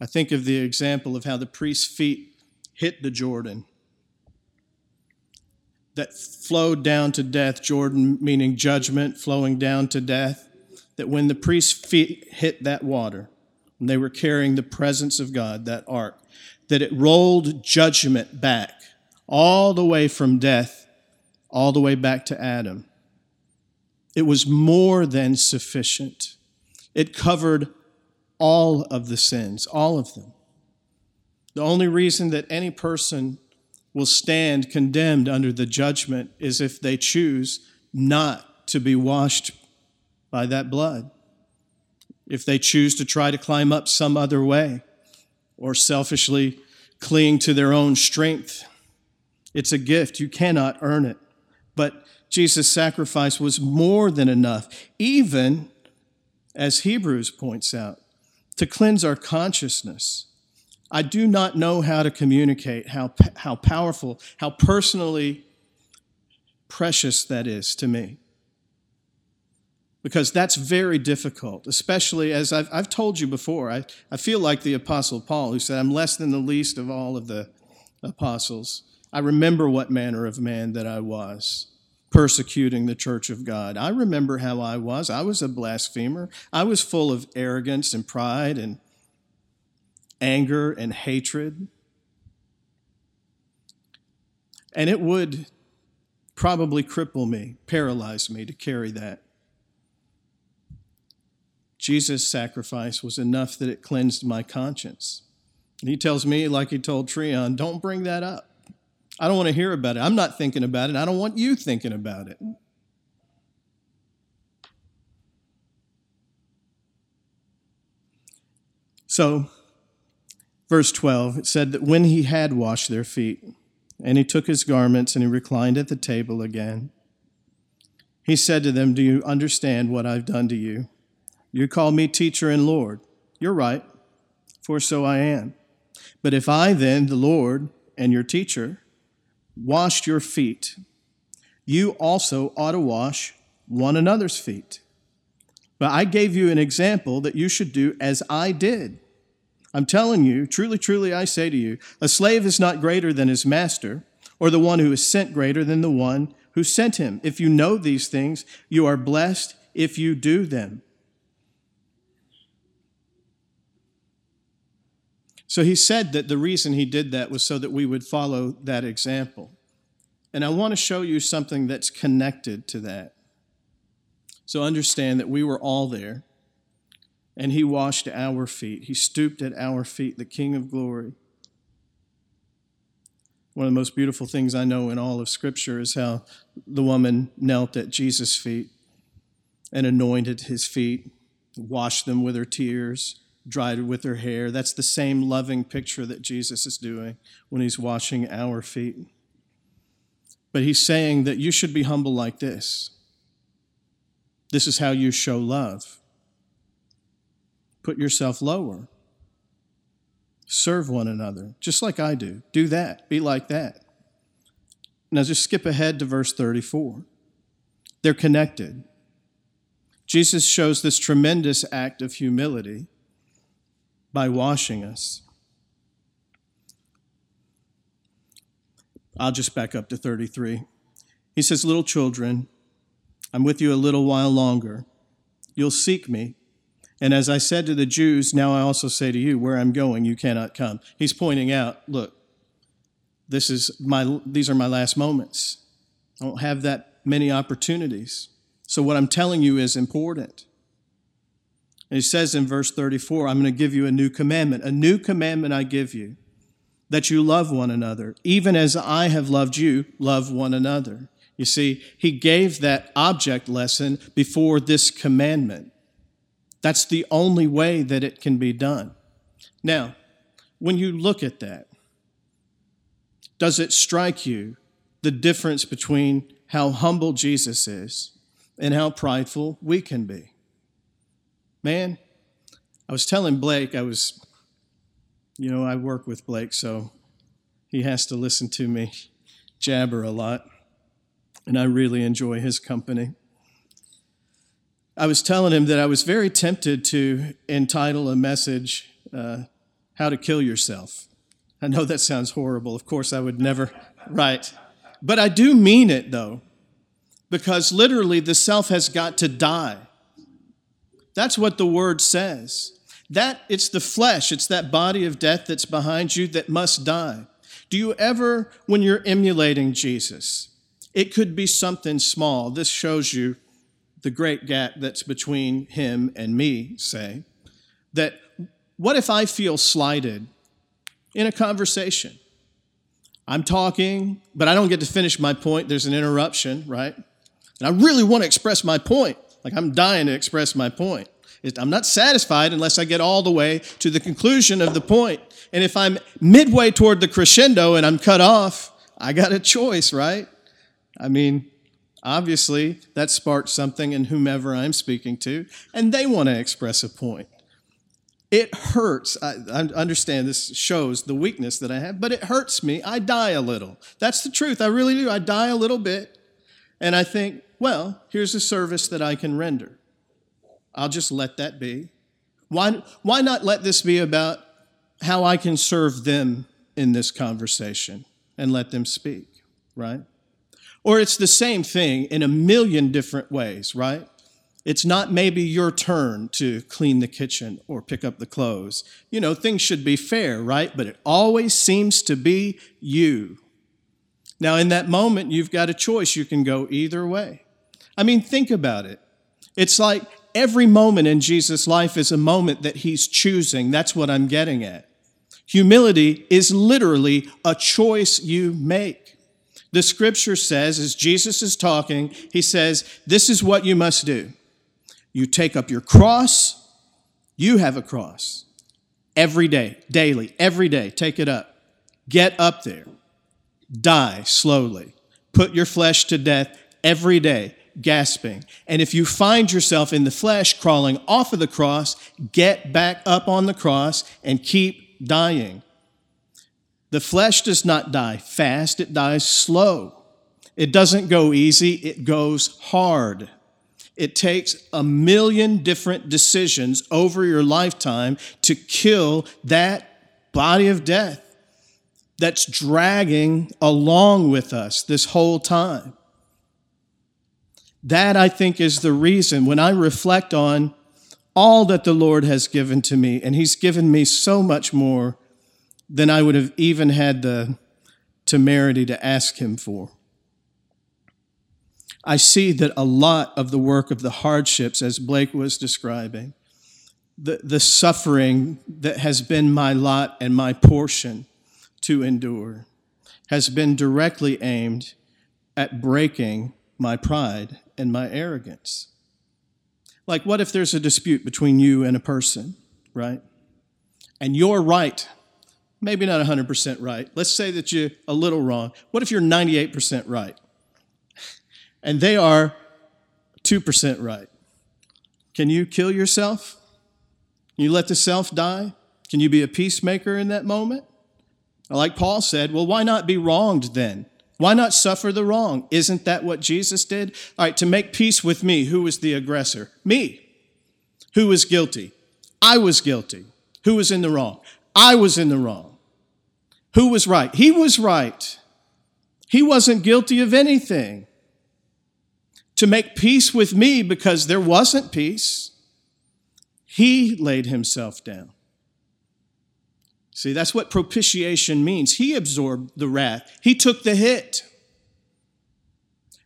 I think of the example of how the priest's feet hit the Jordan that flowed down to death, Jordan meaning judgment flowing down to death, that when the priest's feet hit that water, and they were carrying the presence of God, that ark, that it rolled judgment back all the way from death, all the way back to Adam. It was more than sufficient. It covered all of the sins, all of them. The only reason that any person will stand condemned under the judgment is if they choose not to be washed by that blood. If they choose to try to climb up some other way or selfishly cling to their own strength. It's a gift. You cannot earn it. But Jesus' sacrifice was more than enough, even as Hebrews points out, to cleanse our consciousness I do not know how to communicate how, how powerful, how personally precious that is to me. Because that's very difficult, especially as I've, I've told you before. I, I feel like the Apostle Paul, who said, I'm less than the least of all of the apostles. I remember what manner of man that I was persecuting the church of God. I remember how I was. I was a blasphemer. I was full of arrogance and pride and anger and hatred. And it would probably cripple me, paralyze me to carry that. Jesus' sacrifice was enough that it cleansed my conscience. He tells me, like he told Treon, don't bring that up. I don't want to hear about it. I'm not thinking about it. I don't want you thinking about it. So, verse 12, it said that when he had washed their feet, and he took his garments and he reclined at the table again, he said to them, Do you understand what I've done to you? You call me teacher and Lord. You're right, for so I am. But if I then, the Lord and your teacher, washed your feet, you also ought to wash one another's feet. But I gave you an example that you should do as I did. I'm telling you, truly, truly, I say to you, a slave is not greater than his master, or the one who is sent greater than the one who sent him. If you know these things, you are blessed if you do them. So he said that the reason he did that was so that we would follow that example. And I want to show you something that's connected to that. So understand that we were all there and he washed our feet. He stooped at our feet, the King of glory. One of the most beautiful things I know in all of Scripture is how the woman knelt at Jesus' feet and anointed his feet, washed them with her tears, dried with her hair. That's the same loving picture that Jesus is doing when he's washing our feet. But he's saying that you should be humble like this. This is how you show love. Put yourself lower. Serve one another, just like I do. Do that. Be like that. Now, just skip ahead to verse 34. They're connected. Jesus shows this tremendous act of humility by washing us. I'll just back up to 33. He says, Little children, I'm with you a little while longer. You'll seek me. And as I said to the Jews, now I also say to you, where I'm going, you cannot come. He's pointing out, look, this is my, these are my last moments. I don't have that many opportunities. So what I'm telling you is important. And he says in verse 34, I'm going to give you a new commandment. A new commandment I give you, that you love one another. Even as I have loved you, love one another. You see, he gave that object lesson before this commandment. That's the only way that it can be done. Now, when you look at that, does it strike you the difference between how humble Jesus is and how prideful we can be? Man, I was telling Blake, I was, you know, I work with Blake, so he has to listen to me jabber a lot, and I really enjoy his company. I was telling him that I was very tempted to entitle a message, uh, How to Kill Yourself. I know that sounds horrible. Of course, I would never, right. But I do mean it, though, because literally the self has got to die. That's what the word says. That it's the flesh, it's that body of death that's behind you that must die. Do you ever, when you're emulating Jesus, it could be something small. This shows you the great gap that's between him and me, say, that what if I feel slighted in a conversation? I'm talking, but I don't get to finish my point. There's an interruption, right? And I really want to express my point. Like I'm dying to express my point. I'm not satisfied unless I get all the way to the conclusion of the point. And if I'm midway toward the crescendo and I'm cut off, I got a choice, right? I mean, Obviously, that sparks something in whomever I'm speaking to, and they want to express a point. It hurts. I, I, understand this shows the weakness that I have, but it hurts me. I die a little. That's the truth. I really do. I die a little bit, and I think, well, here's a service that I can render. I'll just let that be. Why, why not let this be about how I can serve them in this conversation and let them speak, right? Or it's the same thing in a million different ways, right? It's not maybe your turn to clean the kitchen or pick up the clothes. You know, things should be fair, right? But it always seems to be you. Now, in that moment, you've got a choice. You can go either way. I mean, think about it. It's like every moment in Jesus' life is a moment that he's choosing. That's what I'm getting at. Humility is literally a choice you make the scripture says, as Jesus is talking, he says, This is what you must do. You take up your cross, you have a cross every day, daily, every day. Take it up. Get up there. Die slowly. Put your flesh to death every day, gasping. And if you find yourself in the flesh crawling off of the cross, get back up on the cross and keep dying. The flesh does not die fast, it dies slow. It doesn't go easy, it goes hard. It takes a million different decisions over your lifetime to kill that body of death that's dragging along with us this whole time. That, I think, is the reason when I reflect on all that the Lord has given to me, and He's given me so much more than I would have even had the temerity to ask him for. I see that a lot of the work of the hardships, as Blake was describing, the, the suffering that has been my lot and my portion to endure, has been directly aimed at breaking my pride and my arrogance. Like, what if there's a dispute between you and a person, right? And you're right. Maybe not 100% right. Let's say that you're a little wrong. What if you're 98% right? And they are 2% right. Can you kill yourself? Can you let the self die? Can you be a peacemaker in that moment? Like Paul said, well, why not be wronged then? Why not suffer the wrong? Isn't that what Jesus did? All right, to make peace with me, who was the aggressor? Me. Who was guilty? I was guilty. Who was in the wrong? I was in the wrong. Who was right? He was right. He wasn't guilty of anything. To make peace with me because there wasn't peace, he laid himself down. See, that's what propitiation means. He absorbed the wrath, He took the hit.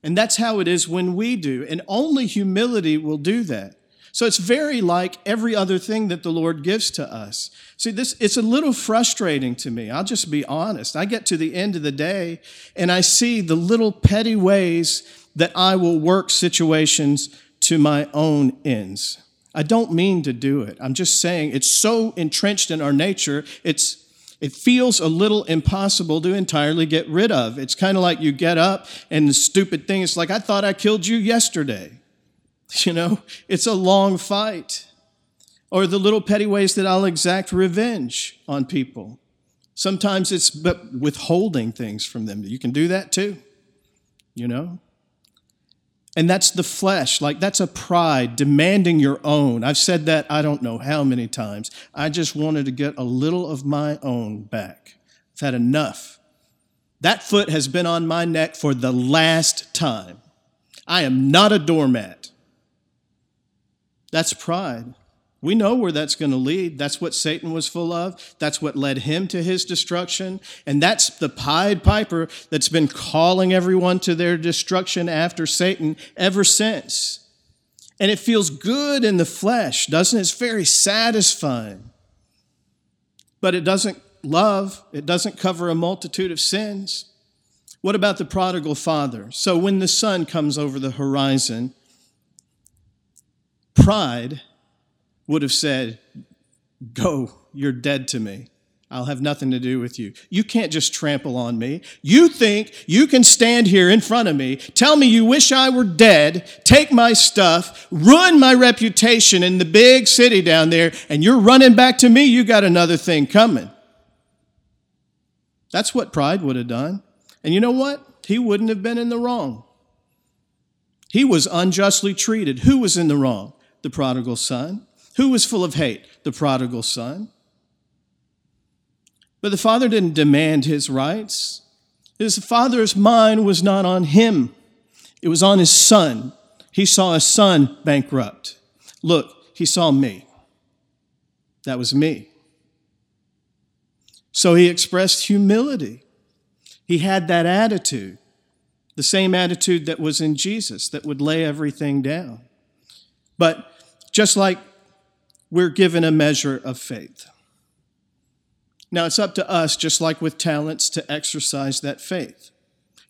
And that's how it is when we do. And only humility will do that. So it's very like every other thing that the Lord gives to us. See, this it's a little frustrating to me. I'll just be honest. I get to the end of the day and I see the little petty ways that I will work situations to my own ends. I don't mean to do it. I'm just saying it's so entrenched in our nature, it's it feels a little impossible to entirely get rid of. It's kind of like you get up and the stupid thing is like, I thought I killed you yesterday. You know, it's a long fight. Or the little petty ways that I'll exact revenge on people. Sometimes it's but withholding things from them. You can do that too. You know? And that's the flesh. Like, that's a pride, demanding your own. I've said that I don't know how many times. I just wanted to get a little of my own back. I've had enough. That foot has been on my neck for the last time. I am not a doormat. That's pride. We know where that's going to lead. That's what Satan was full of. That's what led him to his destruction. And that's the Pied Piper that's been calling everyone to their destruction after Satan ever since. And it feels good in the flesh, doesn't it? It's very satisfying. But it doesn't love, it doesn't cover a multitude of sins. What about the prodigal father? So when the son comes over the horizon, pride would have said, Go, you're dead to me. I'll have nothing to do with you. You can't just trample on me. You think you can stand here in front of me, tell me you wish I were dead, take my stuff, ruin my reputation in the big city down there, and you're running back to me. You got another thing coming. That's what pride would have done. And you know what? He wouldn't have been in the wrong. He was unjustly treated. Who was in the wrong? The prodigal son. Who was full of hate? The prodigal son. But the father didn't demand his rights. His father's mind was not on him, it was on his son. He saw his son bankrupt. Look, he saw me. That was me. So he expressed humility. He had that attitude, the same attitude that was in Jesus, that would lay everything down. But just like we're given a measure of faith. Now, it's up to us, just like with talents, to exercise that faith.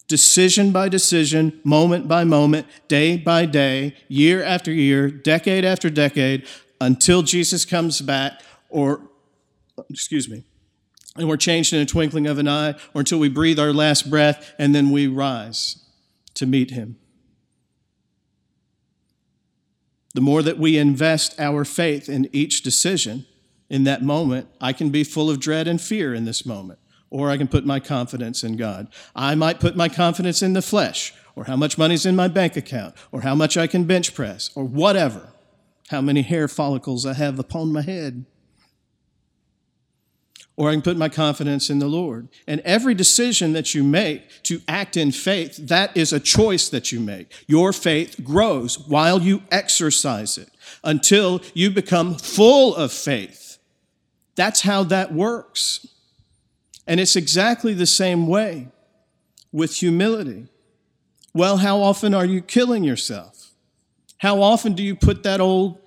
Decision by decision, moment by moment, day by day, year after year, decade after decade, until Jesus comes back, or, excuse me, and we're changed in a twinkling of an eye, or until we breathe our last breath and then we rise to meet him. The more that we invest our faith in each decision in that moment, I can be full of dread and fear in this moment, or I can put my confidence in God. I might put my confidence in the flesh, or how much money's in my bank account, or how much I can bench press, or whatever, how many hair follicles I have upon my head or I can put my confidence in the Lord. And every decision that you make to act in faith, that is a choice that you make. Your faith grows while you exercise it until you become full of faith. That's how that works. And it's exactly the same way with humility. Well, how often are you killing yourself? How often do you put that old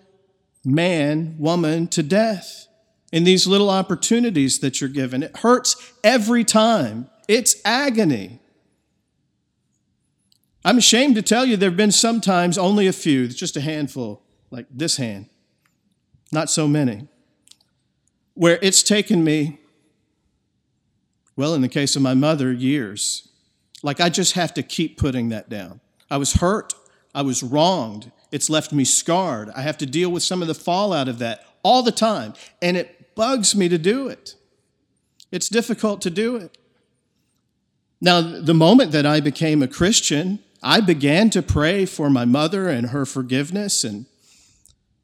man, woman to death? In these little opportunities that you're given. It hurts every time. It's agony. I'm ashamed to tell you there have been sometimes only a few, just a handful, like this hand, not so many, where it's taken me, well, in the case of my mother, years. Like I just have to keep putting that down. I was hurt. I was wronged. It's left me scarred. I have to deal with some of the fallout of that all the time. And it bugs me to do it. It's difficult to do it. Now, the moment that I became a Christian, I began to pray for my mother and her forgiveness and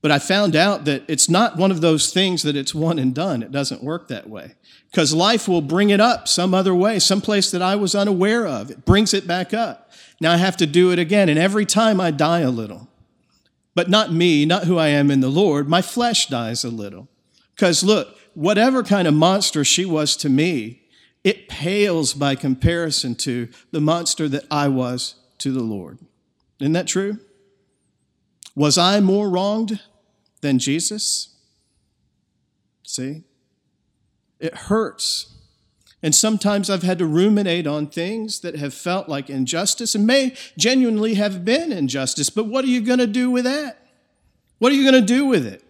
but I found out that it's not one of those things that it's one and done. It doesn't work that way. Because life will bring it up some other way, some place that I was unaware of. It brings it back up. Now I have to do it again. And every time I die a little. But not me, not who I am in the Lord. My flesh dies a little. Because look, whatever kind of monster she was to me, it pales by comparison to the monster that I was to the Lord. Isn't that true? Was I more wronged than Jesus? See? It hurts. And sometimes I've had to ruminate on things that have felt like injustice and may genuinely have been injustice. But what are you going to do with that? What are you going to do with it?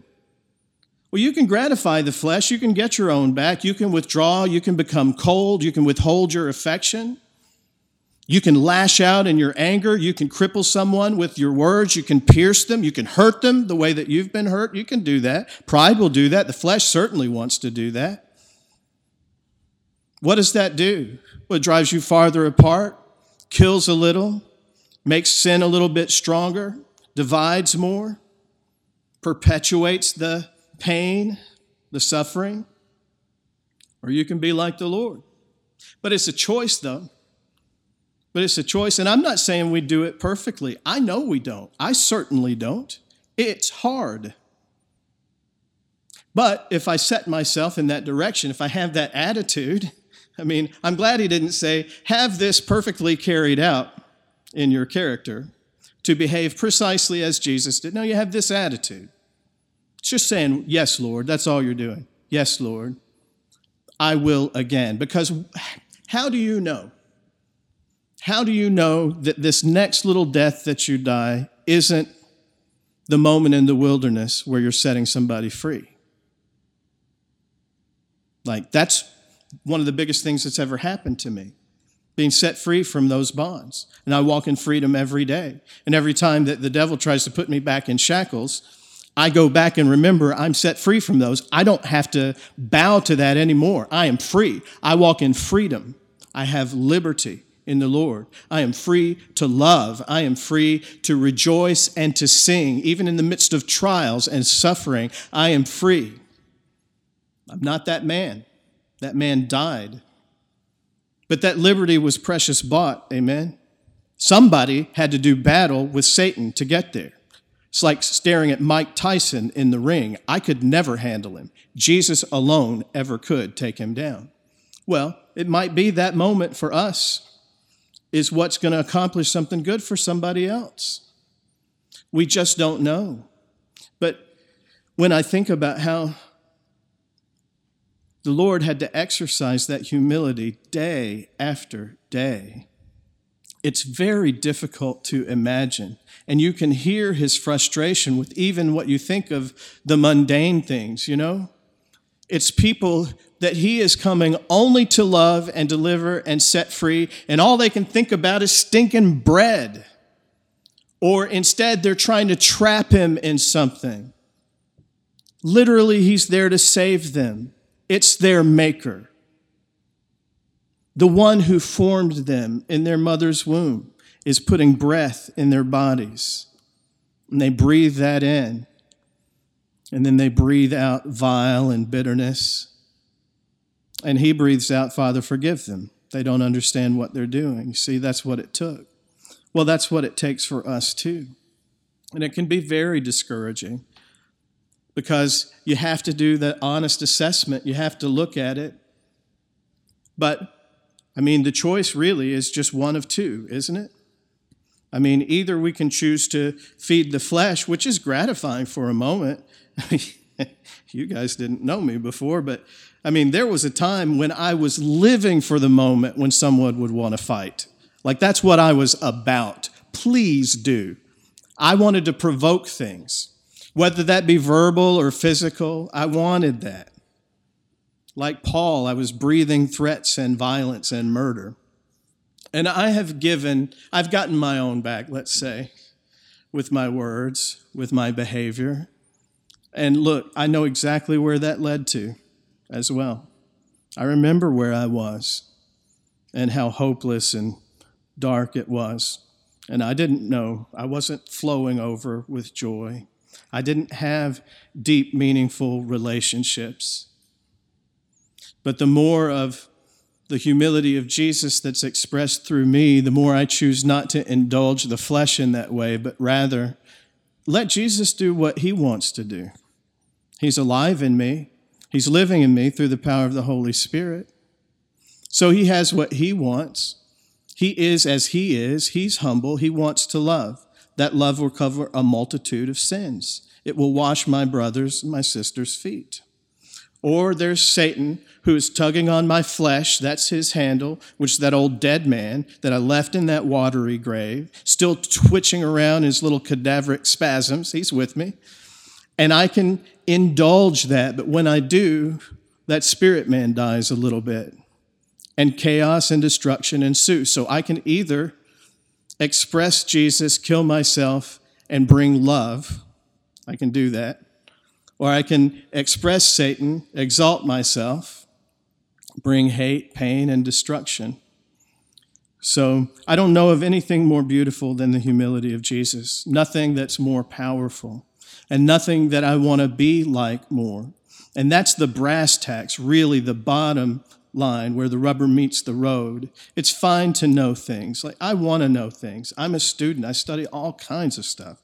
Well, you can gratify the flesh. You can get your own back. You can withdraw. You can become cold. You can withhold your affection. You can lash out in your anger. You can cripple someone with your words. You can pierce them. You can hurt them the way that you've been hurt. You can do that. Pride will do that. The flesh certainly wants to do that. What does that do? Well, it drives you farther apart, kills a little, makes sin a little bit stronger, divides more, perpetuates the pain, the suffering. Or you can be like the Lord. But it's a choice, though. But it's a choice. And I'm not saying we do it perfectly. I know we don't. I certainly don't. It's hard. But if I set myself in that direction, if I have that attitude, I mean, I'm glad he didn't say, have this perfectly carried out in your character to behave precisely as Jesus did. No, you have this attitude. It's just saying, Yes, Lord, that's all you're doing. Yes, Lord, I will again. Because how do you know? How do you know that this next little death that you die isn't the moment in the wilderness where you're setting somebody free? Like, that's one of the biggest things that's ever happened to me being set free from those bonds. And I walk in freedom every day. And every time that the devil tries to put me back in shackles, I go back and remember I'm set free from those. I don't have to bow to that anymore. I am free. I walk in freedom. I have liberty in the Lord. I am free to love. I am free to rejoice and to sing. Even in the midst of trials and suffering, I am free. I'm not that man. That man died. But that liberty was precious bought. Amen. Somebody had to do battle with Satan to get there. It's like staring at Mike Tyson in the ring. I could never handle him. Jesus alone ever could take him down. Well, it might be that moment for us is what's going to accomplish something good for somebody else. We just don't know. But when I think about how the Lord had to exercise that humility day after day, it's very difficult to imagine. And you can hear his frustration with even what you think of the mundane things, you know? It's people that he is coming only to love and deliver and set free, and all they can think about is stinking bread. Or instead, they're trying to trap him in something. Literally, he's there to save them. It's their maker, the one who formed them in their mother's womb is putting breath in their bodies. And they breathe that in. And then they breathe out vile and bitterness and he breathes out, Father, forgive them. They don't understand what they're doing. See, that's what it took. Well, that's what it takes for us too. And it can be very discouraging because you have to do the honest assessment. You have to look at it. But, I mean, the choice really is just one of two, isn't it? I mean, either we can choose to feed the flesh, which is gratifying for a moment. you guys didn't know me before, but I mean, there was a time when I was living for the moment when someone would want to fight. Like, that's what I was about. Please do. I wanted to provoke things, whether that be verbal or physical. I wanted that. Like Paul, I was breathing threats and violence and murder. And I have given, I've gotten my own back, let's say, with my words, with my behavior. And look, I know exactly where that led to as well. I remember where I was and how hopeless and dark it was. And I didn't know, I wasn't flowing over with joy. I didn't have deep, meaningful relationships. But the more of the humility of Jesus that's expressed through me, the more I choose not to indulge the flesh in that way, but rather let Jesus do what he wants to do. He's alive in me, he's living in me through the power of the Holy Spirit. So he has what he wants. He is as he is, he's humble, he wants to love. That love will cover a multitude of sins. It will wash my brothers and my sisters' feet. Or there's Satan who is tugging on my flesh. That's his handle, which is that old dead man that I left in that watery grave, still twitching around his little cadaveric spasms. He's with me. And I can indulge that. But when I do, that spirit man dies a little bit. And chaos and destruction ensue. So I can either express Jesus, kill myself, and bring love. I can do that. Or I can express Satan, exalt myself, bring hate, pain, and destruction. So I don't know of anything more beautiful than the humility of Jesus, nothing that's more powerful, and nothing that I want to be like more. And that's the brass tacks, really the bottom line where the rubber meets the road. It's fine to know things. Like, I want to know things. I'm a student, I study all kinds of stuff.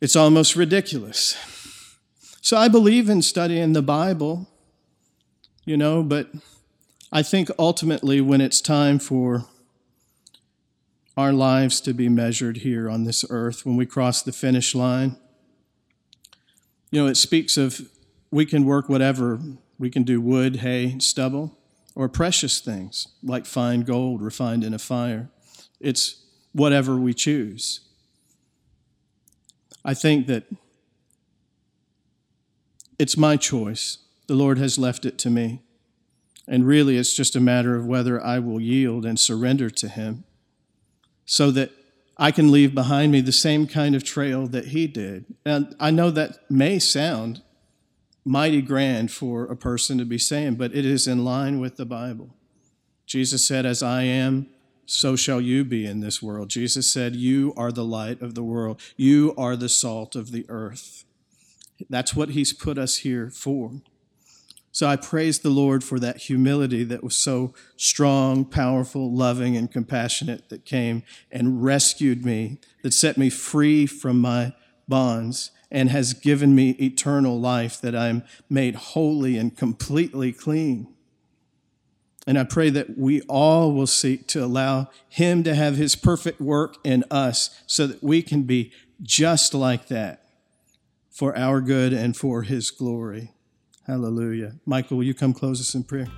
It's almost ridiculous. So I believe in studying the Bible, you know, but I think ultimately, when it's time for our lives to be measured here on this earth, when we cross the finish line, you know, it speaks of we can work whatever. We can do wood, hay, stubble, or precious things like fine gold refined in a fire. It's whatever we choose. I think that it's my choice. The Lord has left it to me. And really, it's just a matter of whether I will yield and surrender to Him so that I can leave behind me the same kind of trail that He did. And I know that may sound mighty grand for a person to be saying, but it is in line with the Bible. Jesus said, As I am, so shall you be in this world. Jesus said, You are the light of the world, you are the salt of the earth. That's what He's put us here for. So I praise the Lord for that humility that was so strong, powerful, loving, and compassionate that came and rescued me, that set me free from my bonds, and has given me eternal life, that I'm made holy and completely clean. And I pray that we all will seek to allow Him to have His perfect work in us so that we can be just like that for our good and for His glory. Hallelujah. Michael, will you come close us in prayer?